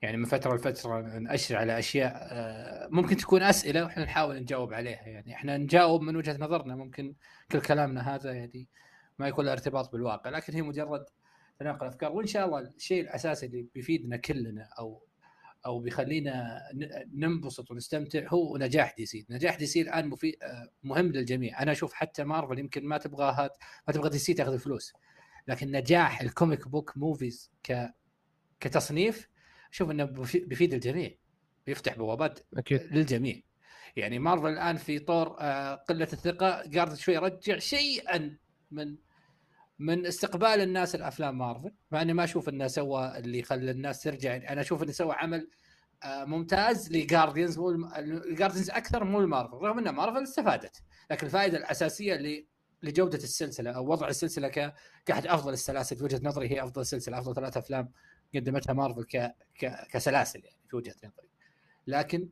يعني من فترة لفترة نأشر على أشياء آه، ممكن تكون أسئلة وإحنا نحاول نجاوب عليها. يعني إحنا نجاوب من وجهة نظرنا ممكن كل كلامنا هذا يعني ما يكون له ارتباط بالواقع لكن هي مجرد تناقل أفكار. وإن شاء الله الشيء الأساسي اللي بيفيدنا كلنا أو أو بيخلينا ننبسط ونستمتع هو نجاح دي سي، نجاح دي سي الآن مفيد آه، مهم للجميع، أنا أشوف حتى مارفل يمكن ما تبغاها ما تبغى دي سي تاخذ فلوس، لكن نجاح ال comic book movies ك كتصنيف شوف إنه بيفيد الجميع. بيفتح بوابات أكيد. للجميع. يعني مارفل الآن في طور آه، قلة الثقة قاعد شوي يرجع شيئا من من استقبال الناس الأفلام مارفل مع إني ما أشوف إنه سوى اللي خلى الناس ترجع. أنا أشوف إنه سوى عمل آه، ممتاز ل Guardians مو ال Guardians أكثر مو المارفل رغم ان مارفل استفادت. لكن الفائدة الأساسية اللي لجودة السلسلة أو وضع السلسلة كأحد أفضل السلاسل في وجهة نظري هي أفضل سلسلة أفضل ثلاث أفلام قدمتها مارفل ك... ك... كسلاسل يعني في وجهة نظري. لكن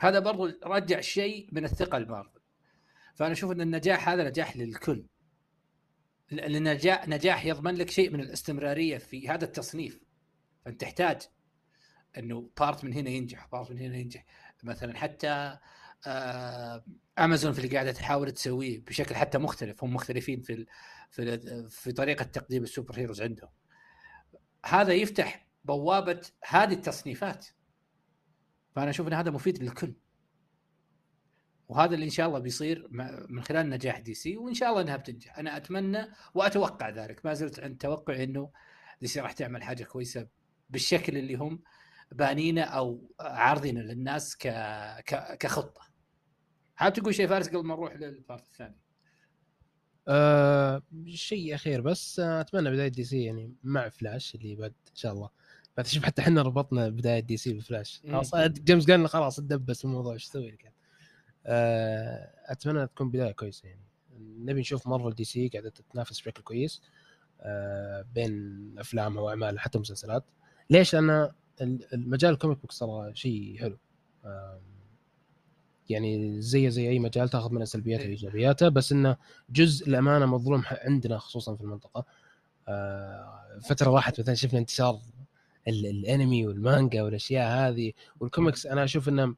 هذا برضو رجع شيء من الثقة لمارفل. فأنا أشوف إن النجاح هذا نجاح للكل. النجاح نجاح يضمن لك شيء من الاستمرارية في هذا التصنيف. فأنت تحتاج إنه part من هنا ينجح part من هنا ينجح. مثلا حتى آه امازون في اللي قاعدة تحاول تسويه بشكل حتى مختلف. هم مختلفين في في في طريقة تقديم ال super heroes عندهم. هذا يفتح بوابة هذه التصنيفات. فأنا أشوف إن هذا مفيد للكل. وهذا اللي إن شاء الله بيصير من خلال نجاح دي سي وإن شاء الله إنها بتنجح. أنا أتمنى وأتوقع ذلك. ما زلت عند توقعي إنه دي سي راح تعمل حاجة كويسة بالشكل اللي هم بانينه أو عارضينه للناس ك... ك... كخطة. حاب تقول شيء فارس قبل ما نروح لل part الثاني؟ أه شيء أخير بس أتمنى بداية دي سي يعني مع فلاش اللي بعد إن شاء الله. بعد شوف حتى إحنا ربطنا بداية دي سي بفلاش خلاص جيمس قال خلاص تدبس الموضوع إيش تسوي لك أتمنى تكون بداية كويسة يعني. نبي نشوف مارفل دي سي قاعدة تتنافس بشكل كويس أه بين افلامها واعمالها حتى مسلسلات. ليش؟ لأن ال- المجال ال comic books ترى شيء حلو. يعني زي زي أي مجال تاخذ منه سلبياته إيه. وإيجابياته بس إنه جزء الامانه مظلوم عندنا خصوصا في المنطقة. آه، فترة راحت مثلا شفنا انتشار ال- الأنمي والمانجا والأشياء هذه والكوميكس أنا أشوف إنه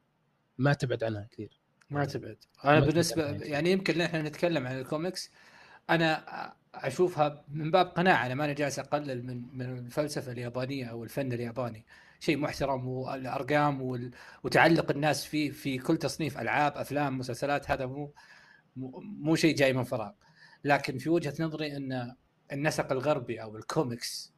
ما تبعد عنها كثير. ما تبعد أنا ما بالنسبة تبعد. يعني يمكن إحنا نتكلم عن الكوميكس أنا أشوفها من باب قناعة أنا ماني جالس أقلل من من الفلسفة اليابانية أو الفن الياباني. شيء محترم والأرقام وال... وتعلق الناس فيه في كل تصنيف ألعاب أفلام مسلسلات هذا مو مو, شيء جاي من فراغ. لكن في وجهة نظري إن النسق الغربي أو الكوميكس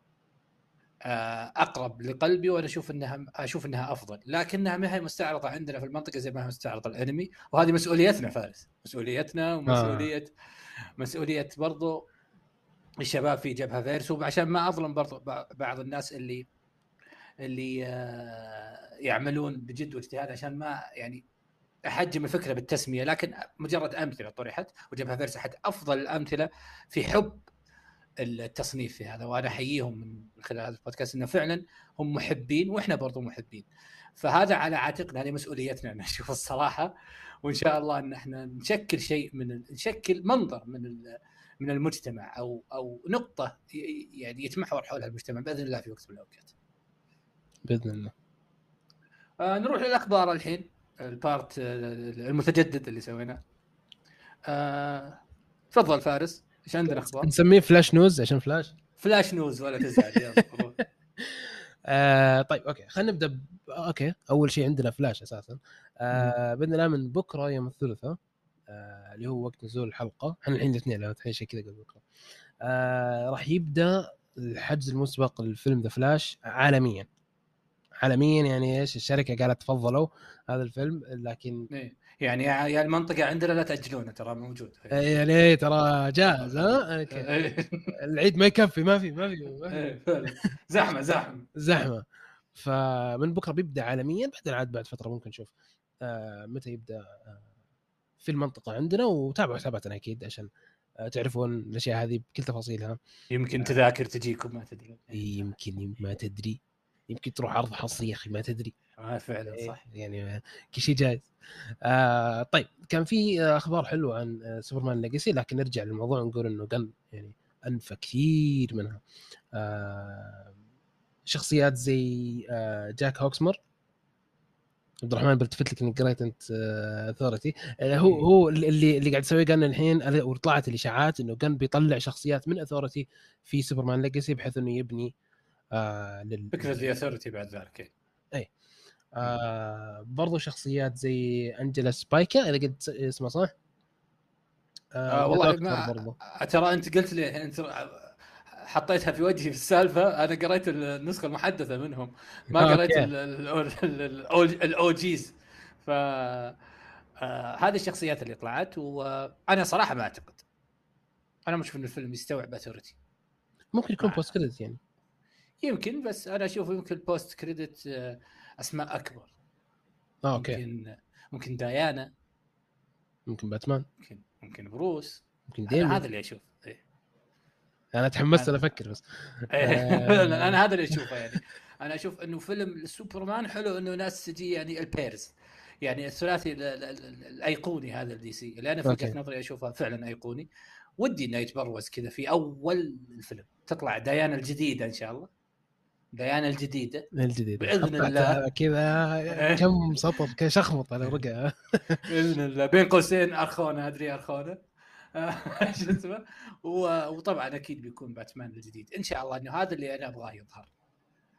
أقرب لقلبي وأنا أشوف انها أشوف إنها أفضل لكنها ما هي مستعرضة عندنا في المنطقة زي ما هي مستعرضة الأنمي وهذه مسؤوليتنا فارس مسؤوليتنا ومسؤوليه آه. مسؤولية برضو الشباب في جبهة فيرس وعشان ما أظلم برضو بع- بعض الناس اللي اللي آه، يعملون بجد واجتهاد عشان ما يعني أحجم الفكرة بالتسمية لكن مجرد أمثلة طرحت وجبهة فيرس أحد أفضل الأمثلة في حب التصنيف في هذا وأنا أحييهم من خلال هذا البودكاست إنه فعلا هم محبين وإحنا برضو محبين فهذا على عاتقنا هذه مسؤوليتنا أنا أشوف الصراحة وإن شاء الله إن إحنا نشكل شيء من. نشكل منظر من ال... من المجتمع أو أو نقطة يعني يتمحور حولها المجتمع بإذن الله في وقت من الأوقات. بإذن الله آه نروح للأخبار الحين ال part آه، المتجدد اللي سويناه. آه تفضل فارس إيش عندنا أخبار؟ نسميه flash news عشان flash flash news ولا تزعل يلا. آه طيب okay خلينا نبدأ ب... okay أول شيء عندنا فلاش أساسا آه باذن الله من بكرة يوم الثلاثاء آه اللي هو وقت نزول الحلقة إحنا الحين الاثنين لو تحين شيء كذا قبل بكرة آه راح يبدأ الحجز المسبق للفيلم The Flash عالميا عالميا يعني إيش الشركة قالت تفضلوا هذا الفيلم لكن إيه. يعني يا يا المنطقة عندنا لا تاجلونه ترى موجود. يعني إيه ترى جاهز ها؟ okay. إيه. العيد ما يكفي ما في ما في, ما في. إيه،. زحمة زحمة. زحمة. فمن بكرة بيبدأ عالميا بعدين عاد بعد فترة ممكن نشوف آه متى يبدأ آه في المنطقة عندنا. وتابعوا حساباتنا أكيد عشان آه تعرفون الأشياء هذه بكل تفاصيلها. يمكن تذاكر تجيكم ما تدري. يمكن يم- ما تدري. يمكن تروح عرض حصري يا أخي ما تدري. آه فعلا إيه، صح. يعني آه، كل شيء جايز. آه طيب كان في آه، أخبار حلوة عن آه سوبرمان ليجاسي لكن نرجع للموضوع ونقول إنه كان يعني أنفى كثير منها. آه شخصيات زي آه جاك هوكسمور. عبد الرحمن بلتفت لك إنك قريت أنت Authority. هو هو اللي اللي قاعد يسويه قال الحين وطلعت الإشاعات إنه كان بيطلع شخصيات من Authority في سوبرمان Legacy بحيث إنه يبني آه لل فكرة Authority بعد ذلك آه برضو شخصيات زي أنجلا سبايكا إذا قلت اسمه صح؟ آه والله دكتور ما ترى أنت قلت لي انت حطيتها في وجهي في السالفة أنا قريت النسخة المحدثة منهم ما آه، قريت. ال OGs ف آه، هذه الشخصيات اللي طلعت وأنا صراحة ما أعتقد أنا أشوف ان الفيلم يستوعب Authority ممكن يكون آه. post credit يعني يمكن بس أنا أشوف يمكن post credit آه، أسماء أكبر. آه أوكي. ممكن ممكن ديانا. ممكن باتمان. ممكن ممكن بروس. ممكن أنا ديمون هذا اللي أشوف. إيه. أنا تحمست أنا أفكر بس. إيه، أنا هذا اللي أشوفه يعني. أنا أشوف إنه فيلم سوبرمان حلو إنه ناس تجي يعني البيرز. يعني الثلاثي ال- ال- ال- الأيقوني هذا الدي سي اللي أنا في. وجهة نظري اشوفها فعلا أيقوني. ودي انه يتبروز كذا في أول الفيلم. تطلع ديانا الجديدة إن شاء الله. ديانا الجديدة. الجديد بإذن قطعت الله. كذا كم سطر كذا على ورقه بإذن الله. بين قوسين أرخونة أدري أرخونة. شو اسمه؟ وطبعا أكيد بيكون باتمان الجديد. إن شاء الله إنه هذا اللي أنا أبغاه يظهر.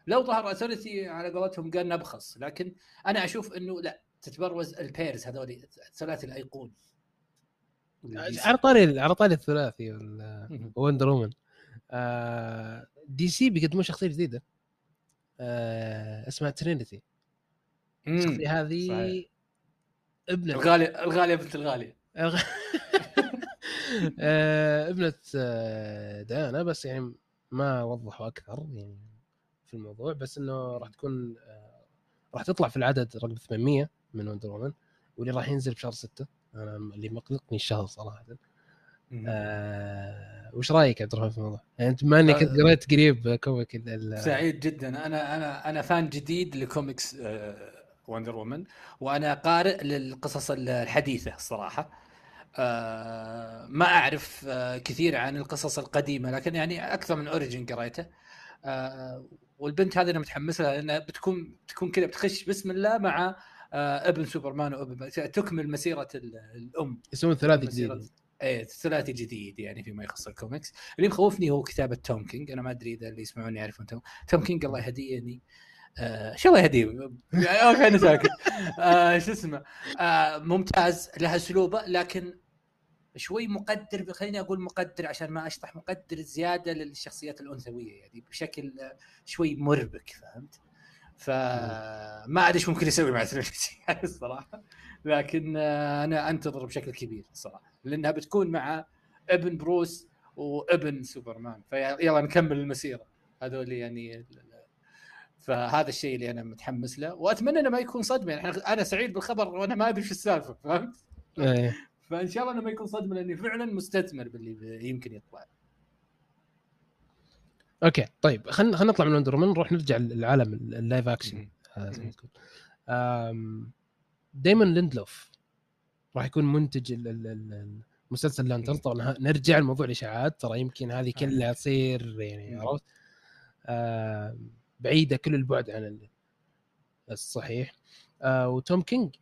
لو ظهر اثورتي على قولتهم قال نبخس لكن أنا أشوف إنه لا تتبروز البيرز هذول الثلاثي الايقوني على طاري على طاري الثلاثي. Wonder Woman آه DC بيقدمون شخصية جديدة. آه اسمها Trinity. الشخصيه هذه صحيح. ابنة الغاليه الغالية بنت الغالية الغ- آه، ابنة آه، ديانا بس يعني ما وضحوا أكثر يعني في الموضوع بس إنه راح تكون راح تطلع في العدد رقم 800 من Wonder Woman واللي راح ينزل بشهر 6 أنا اللي مقلقني الشهر صراحة وش رأيك عبد الرحمن في الموضوع؟ يعني أنت بما إنك آه، قريت قريب comic سعيد جدا. أنا أنا أنا fan جديد ل comics Wonder Woman وأنا قارئ للقصص الحديثة الصراحه آه، ما أعرف آه، كثير عن القصص القديمة لكن يعني أكثر من origin قريته. آه، والبنت هذه أنا متحمس لها لأنها بتكون بتكون كذا بتخش بسم الله مع آه، ابن سوبرمان وأبن تكمل مسيرة ال- الأم. يسوون مسيرة جديد. إيه ثلاثي جديد يعني فيما يخص الكوميكس. اللي مخوفني هو كتابة توم كينج. أنا ما أدري إذا اللي يسمعوني يعرفون توم. توم كينج الله يهديه يعني آه شو الله يهديه؟ أوكي أنا ساكت. آه شو اسمه؟ آه ممتاز له أسلوبه لكن شوي مقدر خليني أقول مقدر عشان ما أشطح مقدر زيادة للشخصيات الأنثوية يعني بشكل آه، شوي مربك فهمت؟ فما أدري إيش ممكن يسوي مع يعني الصراحة. لكن آه، أنا أنتظر بشكل كبير الصراحة. لأنها بتكون مع ابن بروس وابن سوبرمان. فيلا نكمل المسيرة. هذول يعني فهذا الشيء اللي أنا متحمس له. وأتمنى إنه ما يكون صدمة. يعني أنا سعيد بالخبر وأنا ما أدري شو السالفة فهمت؟ إيه. فإن شاء الله إنه ما يكون صدمة لأني فعلا مستثمر باللي يمكن يطلع. أوكي طيب خلينا خلينا نطلع من Wonder Woman. نروح نرجع للعالم ال- ال live action آه، زي ما تقول. آم، دايمون ليندلوف. راح يكون منتج ال- ال- ال- المسلسل Lantern طبعا ه- نرجع لموضوع الاشاعات ترى يمكن هذه كلها تصير يعني. عرفت؟ آم، بعيدة كل البعد عن ال- الصحيح. آه، وتوم كينج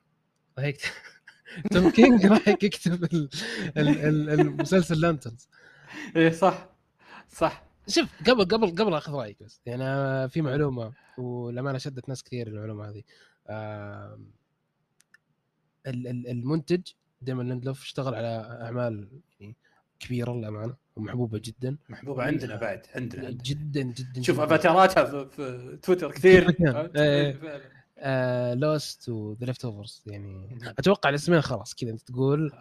راح يكتب توم كينج راح يكتب ال- ال- ال- المسلسل Lanterns إيه صح. صح. شوف قبل قبل قبل آخذ رأيك بس يعني أنا في معلومة والامانه شدت ناس كثير المعلومة هذه. ال- المنتج ديمون ليندلوف اشتغل على أعمال يعني كبيرة للأمانة ومحبوبة جدا محبوبة عندنا بعد عندنا, عندنا. جدا جدا شوف. أفاتاراتها في, تويتر كثير؟ إيه. إيه، Lost و The Leftovers يعني أتوقع الاسمين خلاص كذا أنت تقول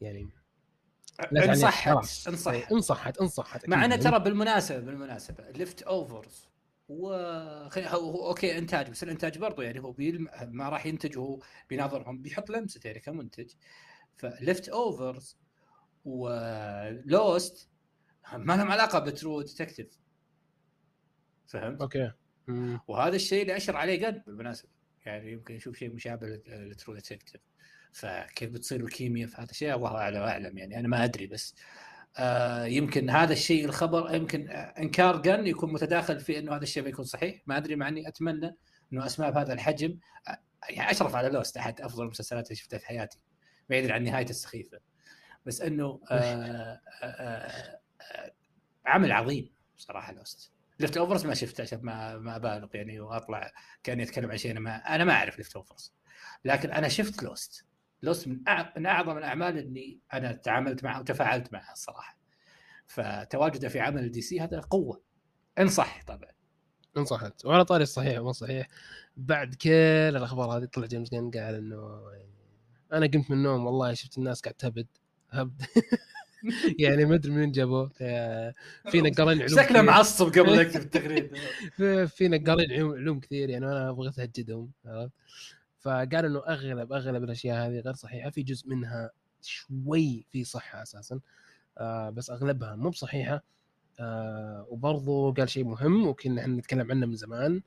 يعني تعني- إن صحت. إن صحت إن صحت إن صحت مع أنه أكيد. ترى بالمناسبة بالمناسبة Leftovers و هو هو أوكي إنتاج بس الإنتاج برضو يعني هو بيلم... ما راح ينتج وهو بيناظرهم بيحط لمسته يعني كمنتج. ف Leftovers و Lost ما لهم علاقة ب True Detective فهمت؟ أوكي. مم. وهذا الشيء اللي أشر عليه قد بالمناسبة. يعني يمكن نشوف شيء مشابه ل True Detective فكيف بتصير الكيمياء في هذا الشيء؟ الله أعلم يعني أنا ما أدري بس آه يمكن هذا الشيء الخبر يمكن إنكار جن يكون متداخل في إنه هذا الشيء ما يكون صحيح. ما أدري مع أني أتمنى إنه أسماء بهذا الحجم آه، يعني أشرف على Lost أحد أفضل المسلسلات اللي شفتها في حياتي بعيدا عن نهاية السخيفة. بس إنه آه آه آه آه عمل عظيم صراحة Lost. Leftovers ما شفته عشان ما ما أبالغ يعني وأطلع كأني أتكلم عن شيء أنا ما أنا ما أعرف Leftovers لكن أنا شفت Lost. Lost من أع- من أعظم الأعمال اللي أنا تعاملت معها وتفاعلت معها الصراحه فتواجده في عمل DC هذا قوة. إن صح طبعا. إن صحت وعلى طاري الصحيح وما صحيح. بعد كل الأخبار هذه طلع جيمس جن قال إنه يعني أنا قمت من النوم والله شفت الناس قاعد تهبد. هبد. يعني ما أدري منين جابوه. آه، في نقالين علوم شكله. معصب قبل يكتب التغريده في- نقالين علوم علوم كثير يعني أنا بغيت أهجدهم عرفت؟ فقال إنه اغلب أغلب الأشياء هذه غير صحيحة في جزء منها شوي في صحة أساسا آه بس أغلبها مو بصحيحة آه وبرضه قال شيء مهم وكنا إحنا نتكلم عنه من زمان.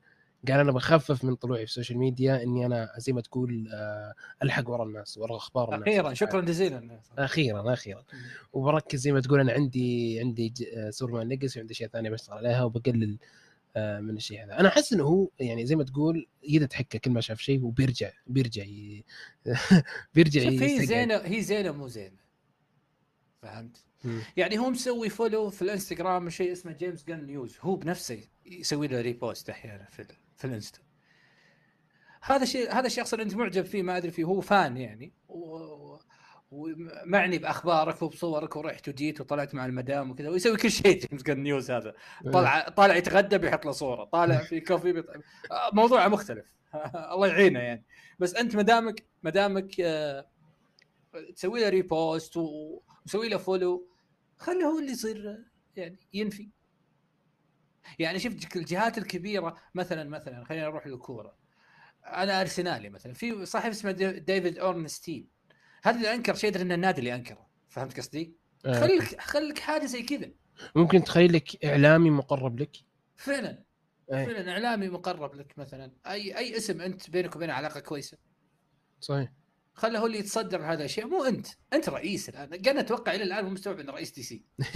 قال أنا بخفف من طلوعي في السوشيال ميديا إني أنا زي ما تقول آه ألحق ورا الناس ورا أخبار الناس. أخيرا شكرا جزيلا. أخيرا أخيرا. وبركز زي ما تقول أنا عندي عندي آه، Superman Legacy وعندي أشياء ثانية بشتغل عليها وبقلل آه، من الشيء هذا أنا أحس إنه هو يعني زي ما تقول يده تحكه كل ما شاف شيء وبيرجع بيرجع ي... بيرجع شوف هي. زينة هي زينة مو زينة فهمت؟ مم. يعني هو مسوي follow في الإنستغرام شيء اسمه James Gunn News هو بنفسه يسوي له repost أحيانا في ال- في الإنستا هذا الشيء هذا الشخص اللي أنت معجب فيه ما أدري فيه هو fan يعني و- ومعني بأخبارك وبصورك ورحت وجيت وطلعت مع المدام وكذا ويسوي كل شيء James Gunn News هذا. طالع طالع يتغدى بيحط له صورة طالع في coffee بيط... آه، موضوع مختلف. الله يعينه يعني. بس أنت مدامك مدامك آه، تسوي له repost وتسوي له follow خليه هو اللي يصير آه، يعني ينفي. يعني شفت الجهات الكبيرة مثلا مثلا خلينا نروح للكوره أنا أرسنالي مثلا في صاحب اسمه دي- ديفيد اورنستين هذا اللي أنكر شيء إن النادي اللي أنكره. فهمت قصدي؟ آه. خليك خليك حاجة زي كذا. ممكن تخيل لك إعلامي مقرب لك؟ فعلا. إيه. فعلا إعلامي مقرب لك مثلا. أي أي اسم أنت بينك وبينه علاقة كويسة. صحيح. خله هو اللي يتصدر هذا الشيء. مو أنت. أنت رئيس الآن. قاعد أتوقع إلى الآن مو مستوعب إنه رئيس DC.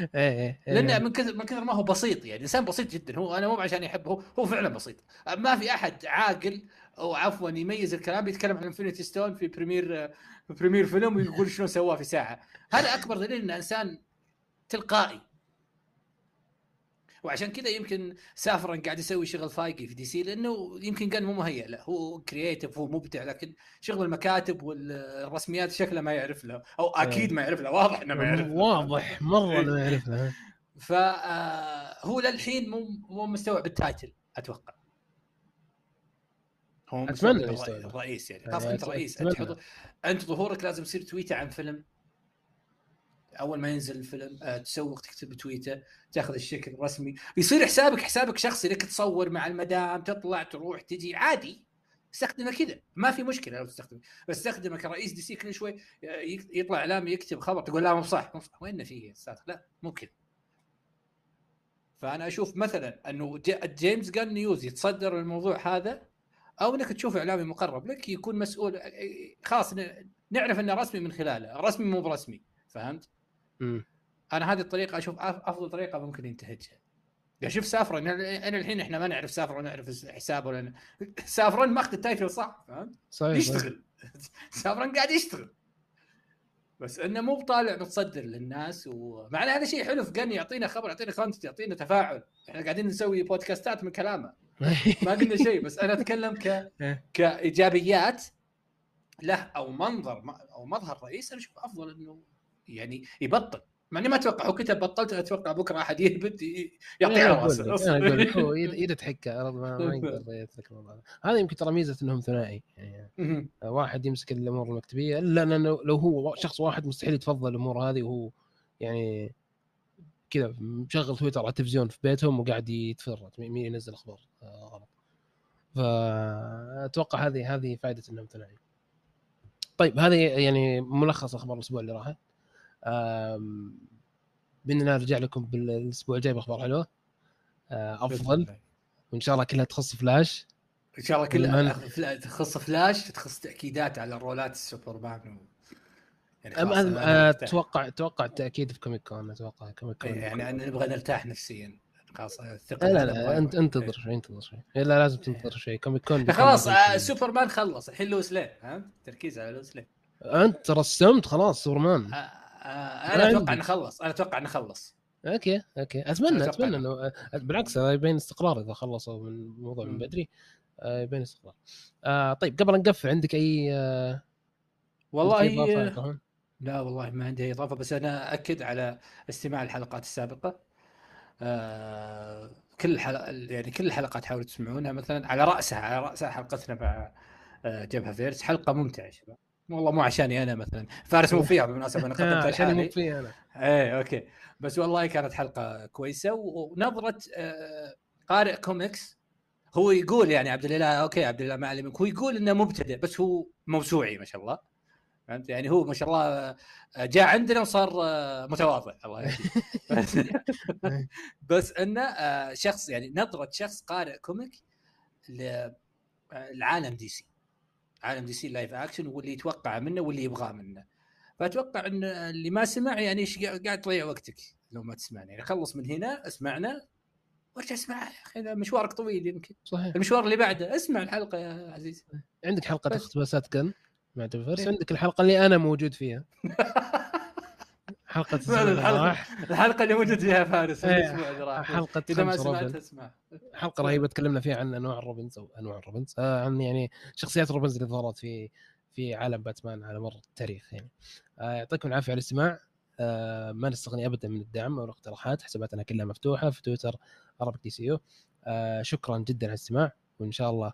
إيه إيه إيه. لأنه من كثر من كثر ما هو بسيط يعني. إنسان بسيط جدا. هو أنا مو عشان يحبه هو, هو فعلا بسيط. ما في أحد عاقل أو عفوا يميز الكلام يتكلم عن Infinity Stone في premiere في premiere فيلم ويقول شنو سواه في ساعة. هذا أكبر دليل انه إنسان تلقائي. وعشان كذا يمكن سافرن قاعد يسوي شغل فايقي في DC لأنه يمكن كان مو مهيئ له. هو creative هو مبدع لكن شغل المكاتب والرسميات شكله ما يعرف له أو أكيد ما يعرف له واضح إنه ما يعرف له. واضح مرة ما يعرفها فهو للحين مو مو مستوعب ال title أتوقع. هو يستوعب. الرئيس يعني. يعني خلاص أنت رئيس أنت أنت ظهورك لازم يصير تويتة عن فيلم. أول ما ينزل الفيلم آه، تسوق تكتب تويتة تأخذ الشكل الرسمي. يصير حسابك حسابك شخصي لك تصور مع المدام تطلع تروح تجي عادي. استخدمه كذا. ما في مشكلة لو تستخدمه. بس استخدمه كرئيس DC كل شوي آه، يطلع اعلامي يكتب خبر تقول لا مو صح مو صح. وين فيه يا أستاذ؟ لا مو كذا. فأنا أشوف مثلا إنه جي- جيمس جان news يتصدر الموضوع هذا أو إنك تشوف إعلامي مقرب لك يكون مسؤول خلاص نعرف انه رسمي من خلاله رسمي مو برسمي فهمت؟ مم. أنا هذه الطريقة أشوف أفضل طريقة ممكن ينتهجها يعني شوف سافرن أنا الحين إحنا ما نعرف سافرن نعرف حسابه ولا سافرن ماخذ ال title صح فهمت؟ صحيح. يشتغل سافرن قاعد يشتغل بس إنه مو بطالع متصدر للناس ومع هذا شيء حلو في جن يعطينا خبر يعطينا content يعطينا تفاعل إحنا قاعدين نسوي بودكاستات من كلامه ما قلنا شيء بس أنا أتكلم ك إيه. كإيجابيات له أو منظر أو مظهر رئيس أنا أشوف أفضل إنه يعني يبطل مع إني ما أتوقع هو كتب بطلت أتوقع بكرة أحد يهبد يعطيه على لك- راسه أنا أقول لك هو تحكه عرض ما ما يقدر يترك الموضوع هذا. يمكن ترى ميزة إنهم ثنائي يعني. واحد يمسك الأمور المكتبية الا لو هو شخص واحد مستحيل يتفضل الأمور هذه وهو يعني كذا مشغل تويتر على التلفزيون في بيتهم وقاعد يتفرج مين ينزل أخبار غلط. فأتوقع هذه هذه فائدة انهم ثنائي طيب هذه يعني ملخص أخبار الأسبوع اللي راح باننا نرجع لكم بالأسبوع الجاي بأخبار حلوة. آه، أفضل. وإن شاء الله كلها تخص فلاش. إن شاء الله كلها فلا- تخص فلاش تخص تأكيدات على رولات السوبرمان و... يعني أم- أم-. أتوقع أتوقع التأكيد في Comic Con أتوقع Comic Con إيه، يعني نبغى نرتاح نفسيا. خلاص الثقة لا لا, انت انتظر شوي انتظر شوي. لا لازم تنتظر شوي. Comic Con إيه. خلاص سوبرمان خلص الحين لويس لين ها؟ تركيز على لويس لين. انت رسمت خلاص سوبرمان. آه آه أنا أتوقع. إنه خلص أنا أتوقع إنه خلص. okay okay. أتمنى أتمنى إنه آه، بالعكس هذا يبين استقرار إذا خلصوا من الموضوع من. بدري. يبين استقرار. آه طيب قبل نقفل عندك أي آه، والله؟ لا والله ما عندي أي إضافة بس أنا اكد على استماع الحلقات السابقة. آه كل الحلقة يعني كل الحلقات حاولوا تسمعونها مثلا على رأسها على راسها حلقتنا مع آه جبهة فيرس. حلقة ممتعة يا شباب. والله مو عشاني أنا مثلا. فارس مو فيها بالمناسبة أنا آه، قدمت عشان لحالي. مو فيه أنا. إيه okay. بس والله كانت حلقة كويسة. ونظرة آه، قارئ كوميكس هو يقول يعني عبد الإله okay عبد الإله ما علمك هو يقول إنه مبتدئ بس هو موسوعي ما شاء الله. فهمت؟ يعني هو ما شاء الله آه، جاء عندنا وصار آه، متواضع الله يهديه. بس إنه آه، شخص يعني نظرة شخص قارئ comic لعالم DC. عالم DC live action واللي يتوقع منه واللي يبغاه منه. فأتوقع إن اللي ما سمع يعني إيش قاعد تضيع وقتك لو ما تسمعني. يعني خلص من هنا اسمعنا وارجع اسمع يا أخي مشوارك طويل يمكن. صحيح. المشوار اللي بعده اسمع الحلقة يا عزيز عندك حلقة. اقتباسات جن مع جيفرس إيه. عندك الحلقة اللي أنا موجود فيها. حلقة الحلقة. الحلقة اللي موجود فيها فارس إيه، الأسبوع راح حلقة إذا ما سمعت اسمع حلقة رهيبة تكلمنا فيها عن أنواع ال Robins أو أنواع ال Robins آه عن يعني شخصيات ال Robins اللي ظهرت في في عالم باتمان على مر التاريخ يعني. آه يعطيكم العافية على الاستماع. آه ما نستغني أبدا من الدعم والاقتراحات حساباتنا كلها مفتوحة في تويتر Arabic DC آه شكرا جدا على الاستماع وإن شاء الله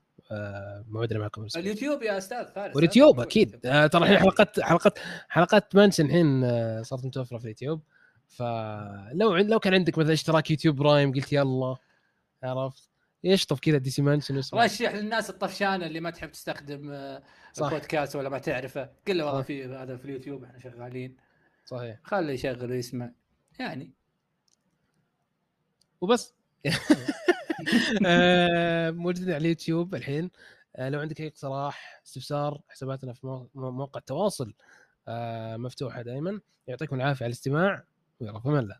موعدنا معكم. اليوتيوب يا أستاذ فارس واليوتيوب أكيد. آه ترى الحين حلقات حلقات حلقات Mansion الحين آه صارت متوفرة في اليوتيوب. فلو لو كان عندك مثلا اشتراك YouTube Prime قلت يلا عرفت؟ يشطف كذا DC Mansion رشح للناس الطفشانة اللي ما تحب تستخدم آه، صح. البودكاست ولا ما تعرفه. قل له والله. في هذا في اليوتيوب إحنا شغالين. صحيح. خليه يشغل ويسمع. يعني. وبس. آه، موجودين على اليوتيوب الحين. آه، لو عندك أي اقتراح استفسار حساباتنا في مو- مو- موقع التواصل آه، مفتوحة دائما يعطيكم العافية على الاستماع ويلا فمن الله